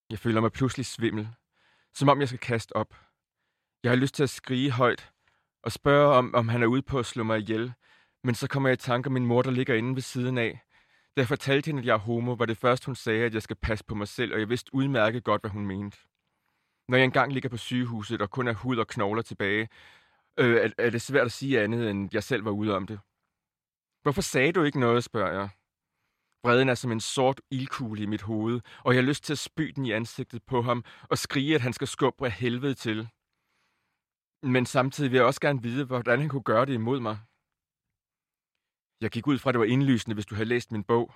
Jeg føler mig pludselig svimmel. Som om jeg skal kaste op. Jeg har lyst til at skrige højt og spørge, om, om han er ude på at slå mig ihjel. Men så kommer jeg i tanke om min mor, der ligger inde ved siden af. Da jeg fortalte hende, at jeg er homo, var det først, hun sagde, at jeg skal passe på mig selv, og jeg vidste udmærket godt, hvad hun mente. Når jeg engang ligger på sygehuset, og kun er hud og knogler tilbage, øh, er, er det svært at sige andet, end jeg selv var ude om det. Hvorfor sagde du ikke noget, spørger jeg. Vreden er som en sort ildkugle i mit hoved, og jeg har lyst til at spy den i ansigtet på ham og skrige, at han skal skubbe af helvede til. Men samtidig vil jeg også gerne vide, hvordan han kunne gøre det imod mig. Jeg gik ud fra, at det var indlysende, hvis du havde læst min bog.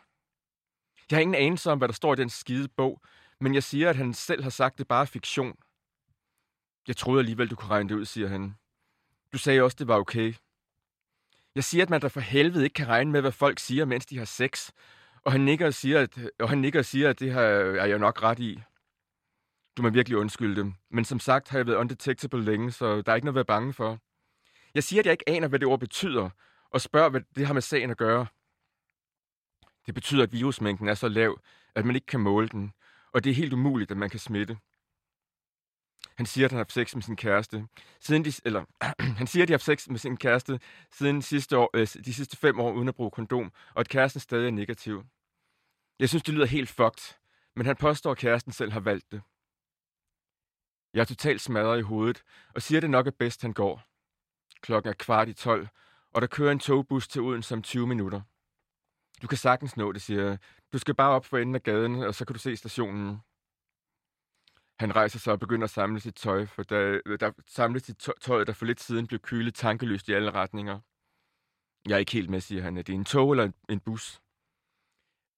Jeg har ingen anelse om, hvad der står i den skide bog, men jeg siger, at han selv har sagt, at det bare er fiktion. Jeg troede alligevel, du kunne regne det ud, siger han. Du sagde også, det var okay. Jeg siger, at man da for helvede ikke kan regne med, hvad folk siger, mens de har sex. Og han nikker og siger, at, og han nikker og siger, at det her er jeg nok ret i. Du må virkelig undskylde dem. Men som sagt har jeg været undetectable længe, så der er ikke noget at være bange for. Jeg siger, at jeg ikke aner, hvad det ord betyder, og spørger, hvad det har med sagen at gøre. Det betyder, at virusmængden er så lav, at man ikke kan måle den, og det er helt umuligt, at man kan smitte. Han siger, at han har haft sex med sin kæreste. Siden de, eller, han siger, at de har haft sex med sin kæreste siden sidste år, øh, de sidste fem år uden at bruge kondom, og at kæresten stadig er negativ. Jeg synes, det lyder helt fucked, men han påstår, at kæresten selv har valgt det. Jeg er totalt smadret i hovedet, og siger, at det nok er bedst, han går. Klokken er kvart i tolv, og der kører en togbus til Odense om 20 minutter. Du kan sagtens nå det, siger jeg. Du skal bare op for enden af gaden, og så kan du se stationen. Han rejser sig og begynder at samle sit tøj, for der, der samles sit tøj, der for lidt siden blev kylet tankeløst i alle retninger. Jeg er ikke helt med, siger han. Er det en tog eller en bus?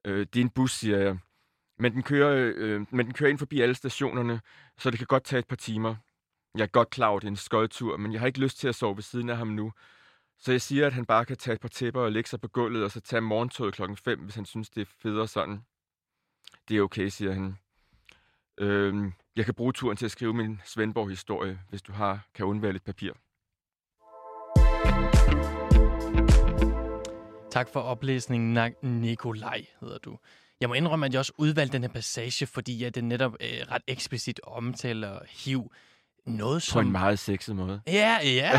Øh, det er en bus, siger jeg. Men den, kører, øh, men den kører ind forbi alle stationerne, så det kan godt tage et par timer. Jeg er godt klar over, det er en skøjtur, men jeg har ikke lyst til at sove ved siden af ham nu. Så jeg siger, at han bare kan tage et par tæpper og lægge sig på gulvet, og så tage morgentoget klokken 5, hvis han synes, det er federe sådan. Det er okay, siger han. Øh, jeg kan bruge turen til at skrive min Svendborg-historie, hvis du har kan undvære lidt papir. Tak for oplæsningen, Nikolaj, hedder du. Jeg må indrømme, at jeg også udvalgte den her passage, fordi jeg den netop øh, ret eksplicit omtaler HIV. Noget som... På en meget sexet måde. Ja, ja.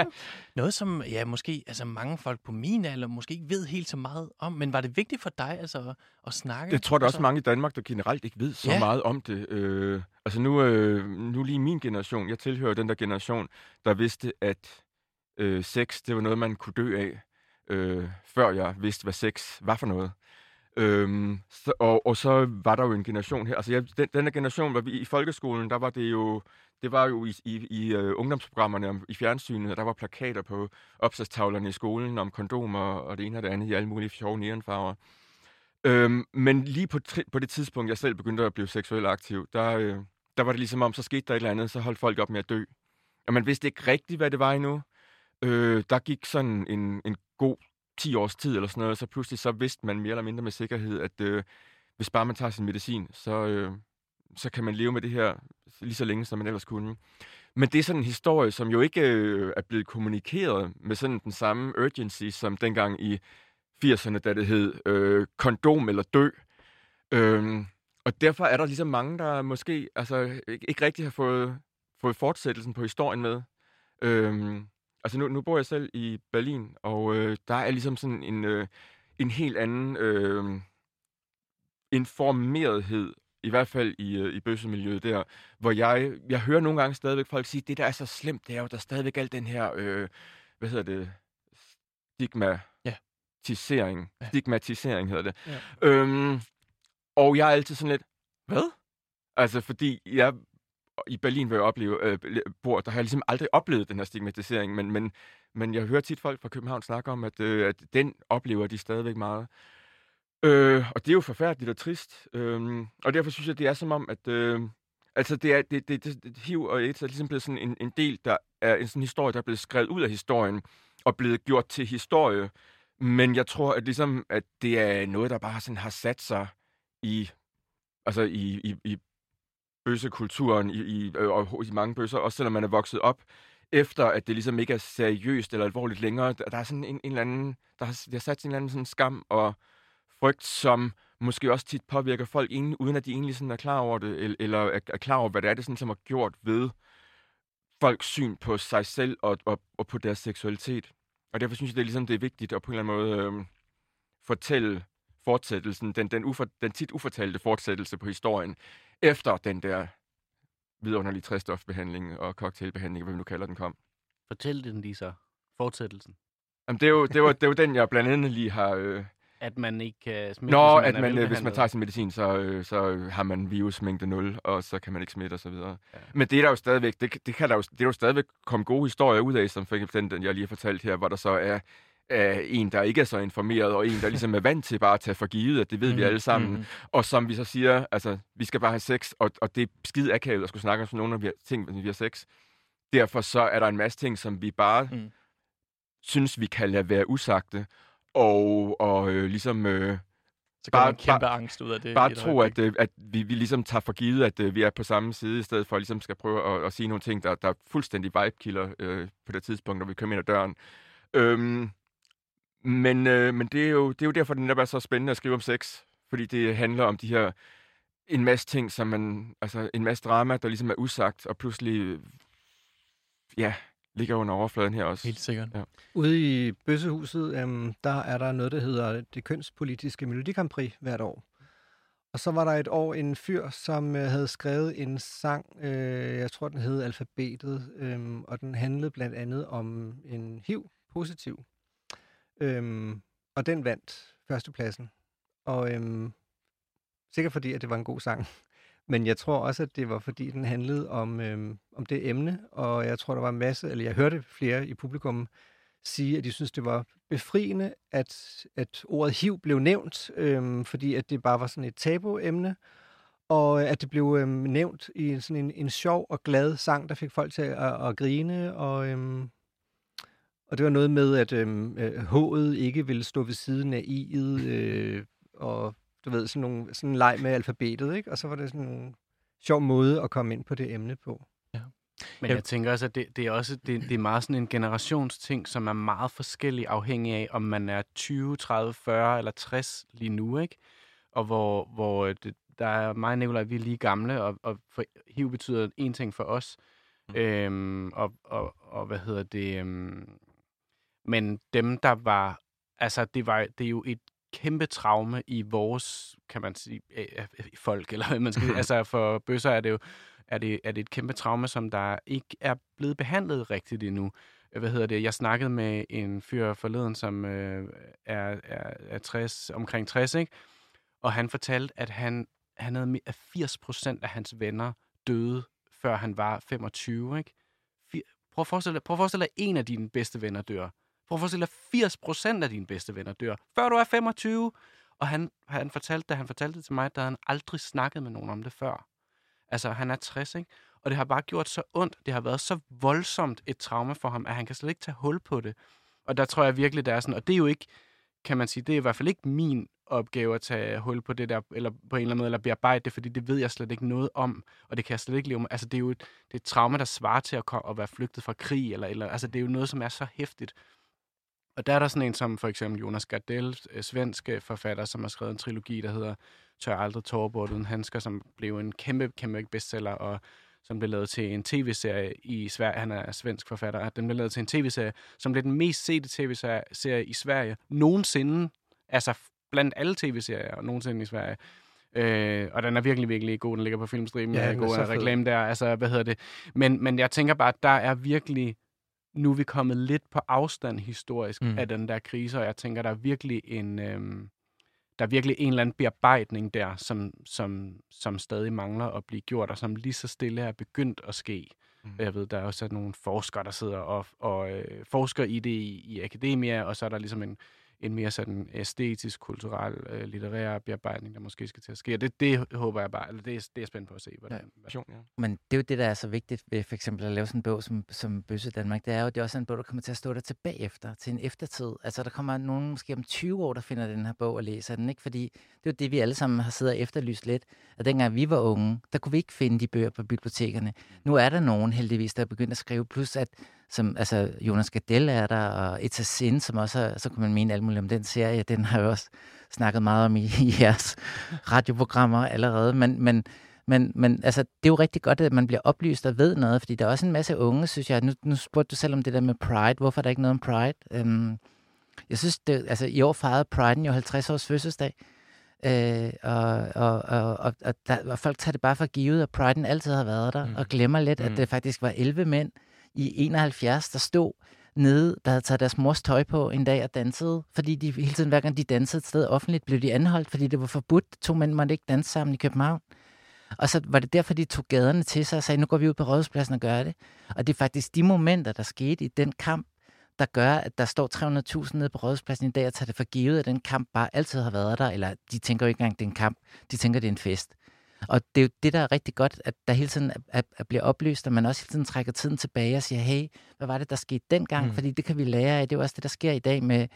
Noget, som ja, måske altså mange folk på min alder måske ikke ved helt så meget om. Men var det vigtigt for dig altså, at, at snakke? Jeg tror, der er også mange i Danmark, der generelt ikke ved så ja. meget om det. Øh, altså nu, øh, nu lige min generation, jeg tilhører den der generation, der vidste, at øh, sex, det var noget, man kunne dø af, øh, før jeg vidste, hvad sex var for noget. Øhm, så, og, og så var der jo en generation her. Altså, jeg, den, den her generation, var vi i folkeskolen, der var det jo, det var jo i, i, i uh, ungdomsprogrammerne i fjernsynet, og der var plakater på opsatstavlerne i skolen om kondomer og det ene og det andet i alle mulige sjove neonfarver. Øhm, men lige på, på det tidspunkt, jeg selv begyndte at blive seksuelt aktiv, der, øh, der var det ligesom om, så skete der et eller andet, så holdt folk op med at dø. Og man vidste ikke rigtigt, hvad det var endnu. Øh, der gik sådan en, en god 10 års tid eller sådan noget, så pludselig så vidste man mere eller mindre med sikkerhed, at øh, hvis bare man tager sin medicin, så, øh, så kan man leve med det her lige så længe, som man ellers kunne. Men det er sådan en historie, som jo ikke øh, er blevet kommunikeret med sådan den samme urgency, som dengang i 80'erne, da det hed øh, kondom eller dø. Øh, og derfor er der ligesom mange, der måske altså, ikke, ikke rigtig har fået, fået fortsættelsen på historien med. Øh, Altså nu, nu bor jeg selv i Berlin, og øh, der er ligesom sådan en, øh, en helt anden øh, informerethed, i hvert fald i, øh, i bøssemiljøet der, hvor jeg, jeg hører nogle gange stadigvæk folk sige, det der er så slemt, det er jo, der er stadigvæk alt den her, øh, hvad hedder det, stigmatisering. Ja. Stigmatisering hedder det. Ja. Øhm, og jeg er altid sådan lidt, hvad? Altså, fordi jeg i Berlin, hvor jeg opleve, øh, bor, der har jeg ligesom aldrig oplevet den her stigmatisering, men, men, men jeg hører tit folk fra København snakke om, at, øh, at den oplever de stadigvæk meget. Øh, og det er jo forfærdeligt og trist. Øh, og derfor synes jeg, det er som om, at øh, altså det er, det, det, det, det, HIV og AIDS er ligesom blevet sådan en, en del, der er en sådan historie, der er blevet skrevet ud af historien og blevet gjort til historie. Men jeg tror, at, ligesom, at det er noget, der bare sådan har sat sig i, altså i, i, i bøssekulturen i, i, øh, og i mange bøsser, også selvom man er vokset op, efter at det ligesom ikke er seriøst eller alvorligt længere. Der er sådan en, en eller anden, der har, der har sat sin en eller anden sådan skam og frygt, som måske også tit påvirker folk, inden, uden at de egentlig sådan er klar over det, eller, eller er, er klar over, hvad det er, det sådan, som har gjort ved folks syn på sig selv og, og, og på deres seksualitet. Og derfor synes jeg, det er, ligesom, det er vigtigt at på en eller anden måde øh, fortælle fortsættelsen, den, den, ufor, den tit ufortalte fortsættelse på historien, efter den der vidunderlige træstofbehandling og cocktailbehandling, hvad vi nu kalder den, kom. Fortæl den lige så. Fortsættelsen. Jamen, det, er jo, det, var, det jo den, jeg blandt andet lige har... Øh... At man ikke kan smitte, Nå, hvis at man, øh, hvis man tager sin medicin, så, øh, så har man virusmængde 0, og så kan man ikke smitte osv. Ja. Men det er der jo stadigvæk, det, det kan der jo, det er jo stadigvæk komme gode historier ud af, som for eksempel den, den, jeg lige har fortalt her, hvor der så er er en, der ikke er så informeret, og en, der ligesom er vant til bare at tage for givet, at det ved mm, vi alle sammen. Mm. Og som vi så siger, altså, vi skal bare have sex, og, og det er skide akavet at skulle snakke om sådan nogle af har, ting, når vi har sex. Derfor så er der en masse ting, som vi bare mm. Synes, vi kan lade være usagte, og, og øh, ligesom øh, Så Bare- kæmpe bare- angst ud af det. bare tro, at, øh, at vi, vi ligesom tager for givet, at øh, vi er på samme side, i stedet for at ligesom skal prøve at, at sige nogle ting, der, der er fuldstændig vibe-killer øh, på det tidspunkt, når vi kommer ind ad døren. Øhm, men øh, men det, er jo, det er jo derfor, det netop er så spændende at skrive om sex, fordi det handler om de her en masse ting, som man, altså en masse drama, der ligesom er usagt, og pludselig, øh, ja, ligger under overfladen her også. Helt sikkert. Ja. Ude i Bøssehuset, øhm, der er der noget, der hedder det kønspolitiske Melodi Grand Prix hvert år. Og så var der et år en fyr, som øh, havde skrevet en sang, øh, jeg tror, den hed Alfabetet, øhm, og den handlede blandt andet om en HIV-positiv. Øhm, og den vandt førstepladsen. Og øhm, sikkert fordi, at det var en god sang. Men jeg tror også, at det var fordi, den handlede om, øhm, om det emne, og jeg tror, der var en masse, eller jeg hørte flere i publikum sige, at de synes, det var befriende, at, at ordet HIV blev nævnt, øhm, fordi at det bare var sådan et tabu-emne, og øh, at det blev øhm, nævnt i en- sådan en, en sjov og glad sang, der fik folk til at, at grine, og, øhm, og det var noget med, at øhm, øh, H'et ikke ville stå ved siden af I'et, øh, og du ved, sådan, nogle, sådan en leg med alfabetet, ikke? Og så var det sådan en sjov måde at komme ind på det emne på. Men Jeg- jeg tænker også, at det, det er også det, det er meget sådan en generationsting, som er meget forskellig afhængig af, om man er 20, 30, 40 eller 60 lige nu, ikke? Og hvor, hvor øh, det, der er mig og Nicolaj, vi er lige gamle, og, og for, HIV betyder en ting for os. Mm. Øhm, og, og, og hvad hedder det? Øhm, men dem, der var... Altså, det, var, det er jo et kæmpe traume i vores, kan man sige, øh, folk, eller hvad man skal Altså, for bøsser er det jo er det, er det et kæmpe traume, som der ikke er blevet behandlet rigtigt endnu. Hvad hedder det? Jeg snakkede med en fyr forleden, som øh, er, er, er 60, omkring 60, ikke? Og han fortalte, at han, han havde at 80 procent af hans venner døde, før han var 25, ikke? Prøv at forestille dig, prøv at forestille dig, at en af dine bedste venner dør. Prøv at forestille dig, 80% af dine bedste venner dør, før du er 25. Og han, han fortalte, da han fortalte det til mig, der havde han aldrig snakket med nogen om det før. Altså, han er 60, ikke? Og det har bare gjort så ondt. Det har været så voldsomt et traume for ham, at han kan slet ikke tage hul på det. Og der tror jeg virkelig, det er sådan, og det er jo ikke, kan man sige, det er i hvert fald ikke min opgave at tage hul på det der, eller på en eller anden måde, eller bearbejde det, fordi det ved jeg slet ikke noget om, og det kan jeg slet ikke leve med. Altså, det er jo et, det er et traume, der svarer til at, komme, at være flygtet fra krig, eller, eller, altså, det er jo noget, som er så hæftigt. Og der er der sådan en som for eksempel Jonas Gardell, øh, svensk øh, forfatter, som har skrevet en trilogi, der hedder Tør aldrig tårebord uden handsker, som blev en kæmpe, kæmpe bestseller, og som blev lavet til en tv-serie i Sverige. Han er svensk forfatter. Den blev lavet til en tv-serie, som blev den mest sete tv-serie i Sverige nogensinde. Altså blandt alle tv-serier nogensinde i Sverige. Øh, og den er virkelig, virkelig god. Den ligger på filmstriben. Ja, Ja, den er god reklame der. Altså, hvad hedder det? Men, men jeg tænker bare, at der er virkelig... Nu er vi kommet lidt på afstand historisk Mm. af den der krise, og jeg tænker, der er virkelig en... Øhm, der er virkelig en eller anden bearbejdning der, som, som, som stadig mangler at blive gjort, og som lige så stille er begyndt at ske. Mm. Jeg ved, der er også nogle forskere, der sidder og, og øh, forsker i det i, i akademia, og så er der ligesom en, en mere sådan æstetisk, kulturel, øh, litterær bearbejdning, der måske skal til at ske. Og det, det håber jeg bare, eller det, er- det er jeg spændt på at se. Hvordan, ja. Ja. Men det er jo det, der er så vigtigt ved for eksempel at lave sådan en bog som, som Bøsse Danmark. Det er jo, det er også en bog, der kommer til at stå der tilbage efter, til en eftertid. Altså, der kommer nogen måske om 20 år, der finder den her bog og læser den, ikke? Fordi det er jo det, vi alle sammen har siddet og efterlyst lidt. At dengang vi var unge, der kunne vi ikke finde de bøger på bibliotekerne. Nu er der nogen heldigvis, der er begyndt at skrive, plus at som, altså, Jonas Gardell er der, og Eta Sin, som også har, så kan man mene alt muligt om den serie, den har jeg også snakket meget om i, i jeres radioprogrammer allerede, men, men, Men, men altså, det er jo rigtig godt, at man bliver oplyst og ved noget, fordi der er også en masse unge, synes jeg. Nu, nu spurgte du selv om det der med Pride. Hvorfor er der ikke noget om Pride? Um, jeg synes, det, altså, i år fejrede Pride jo 50 års fødselsdag. Øh, og, og, og, og, og, der, og folk tager det bare for givet, at Pride'en altid har været der, mm. og glemmer lidt, mm. at det faktisk var 11 mænd i 71, der stod nede, der havde taget deres mors tøj på en dag og dansede, fordi de hele tiden, hver gang de dansede et sted offentligt, blev de anholdt, fordi det var forbudt. To mænd måtte ikke danse sammen i København. Og så var det derfor, de tog gaderne til sig og sagde, nu går vi ud på rådhuspladsen og gør det. Og det er faktisk de momenter, der skete i den kamp, der gør, at der står 300.000 nede på rådhuspladsen i dag og tager det for givet, at den kamp bare altid har været der, eller de tænker jo ikke engang, det er en kamp, de tænker, det er en fest. Og det er jo det, der er rigtig godt, at der hele tiden er, er, bliver oplyst, og man også hele tiden trækker tiden tilbage og siger, hey, hvad var det, der skete dengang? Mm. Fordi det kan vi lære af. Det er jo også det, der sker i dag med,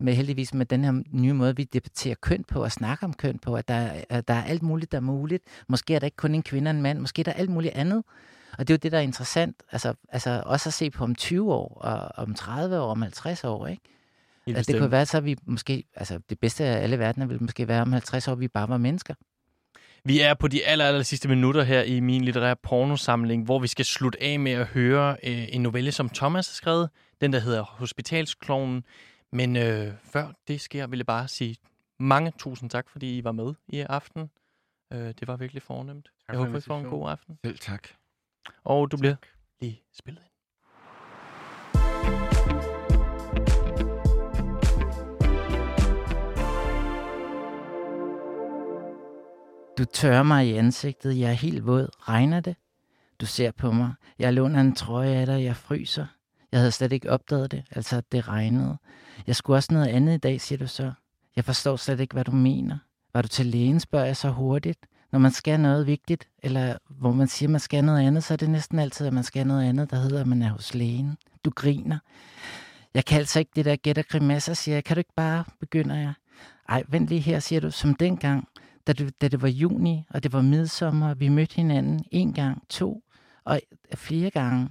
med heldigvis med den her nye måde, vi debatterer køn på og snakker om køn på, at der, at der er alt muligt, der er muligt. Måske er der ikke kun en kvinde og en mand, måske er der alt muligt andet. Og det er jo det, der er interessant. Altså, altså også at se på om 20 år, og om 30 år, om 50 år, ikke? At det kunne være, så vi måske, altså det bedste af alle verdener ville måske være om 50 år, vi bare var mennesker. Vi er på de aller, aller sidste minutter her i min litterære pornosamling, hvor vi skal slutte af med at høre øh, en novelle, som Thomas har skrevet. Den, der hedder Hospitalsklonen. Men øh, før det sker, vil jeg bare sige mange tusind tak, fordi I var med i aften. Øh, det var virkelig fornemt. Jeg håber, I får en god aften. Selv tak. Og du tak. bliver lige spillet ind. Du tørrer mig i ansigtet, jeg er helt våd. Regner det? Du ser på mig. Jeg låner en trøje af dig, jeg fryser. Jeg havde slet ikke opdaget det, altså at det regnede. Jeg skulle også noget andet i dag, siger du så. Jeg forstår slet ikke, hvad du mener. Var du til lægen, spørger jeg så hurtigt. Når man skal noget vigtigt, eller hvor man siger, man skal noget andet, så er det næsten altid, at man skal noget andet, der hedder, at man er hos lægen. Du griner. Jeg kan altså ikke det der gæt og grimasser, siger jeg. Kan du ikke bare, begynder jeg. Ej, vent lige her, siger du, som dengang, da det, da det var juni, og det var midsommer, vi mødte hinanden en gang, to, og flere gange,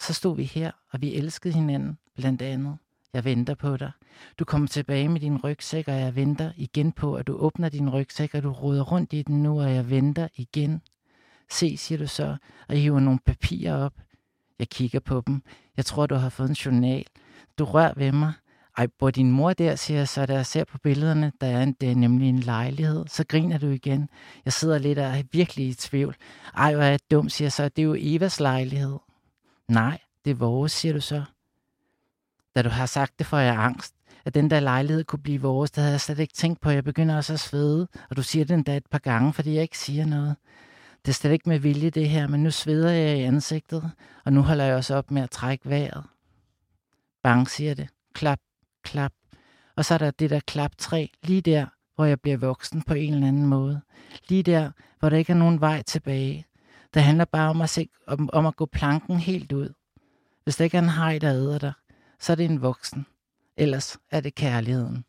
så stod vi her, og vi elskede hinanden, blandt andet. Jeg venter på dig. Du kommer tilbage med din rygsæk, og jeg venter igen på, at du åbner din rygsæk, og du roder rundt i den nu, og jeg venter igen. Se, siger du så, og hiver nogle papirer op. Jeg kigger på dem. Jeg tror, du har fået en journal. Du rører ved mig. Ej, bor din mor der, siger jeg så, da jeg ser på billederne, der er, en, det er nemlig en lejlighed. Så griner du igen. Jeg sidder lidt og er virkelig i tvivl. Ej, hvor er jeg dum, siger jeg så, det er jo Evas lejlighed. Nej, det er vores, siger du så. Da du har sagt det, får jeg angst. At den der lejlighed kunne blive vores, det havde jeg slet ikke tænkt på. Jeg begynder også at svede, og du siger det endda et par gange, fordi jeg ikke siger noget. Det er slet ikke med vilje, det her, men nu sveder jeg i ansigtet, og nu holder jeg også op med at trække vejret. Bang, siger det. Klap, klap. Og så er der det der klap 3, lige der, hvor jeg bliver voksen på en eller anden måde. Lige der, hvor der ikke er nogen vej tilbage. Det handler bare om at, se, om, om at gå planken helt ud. Hvis der ikke er en hej, der æder dig, så er det en voksen. Ellers er det kærligheden.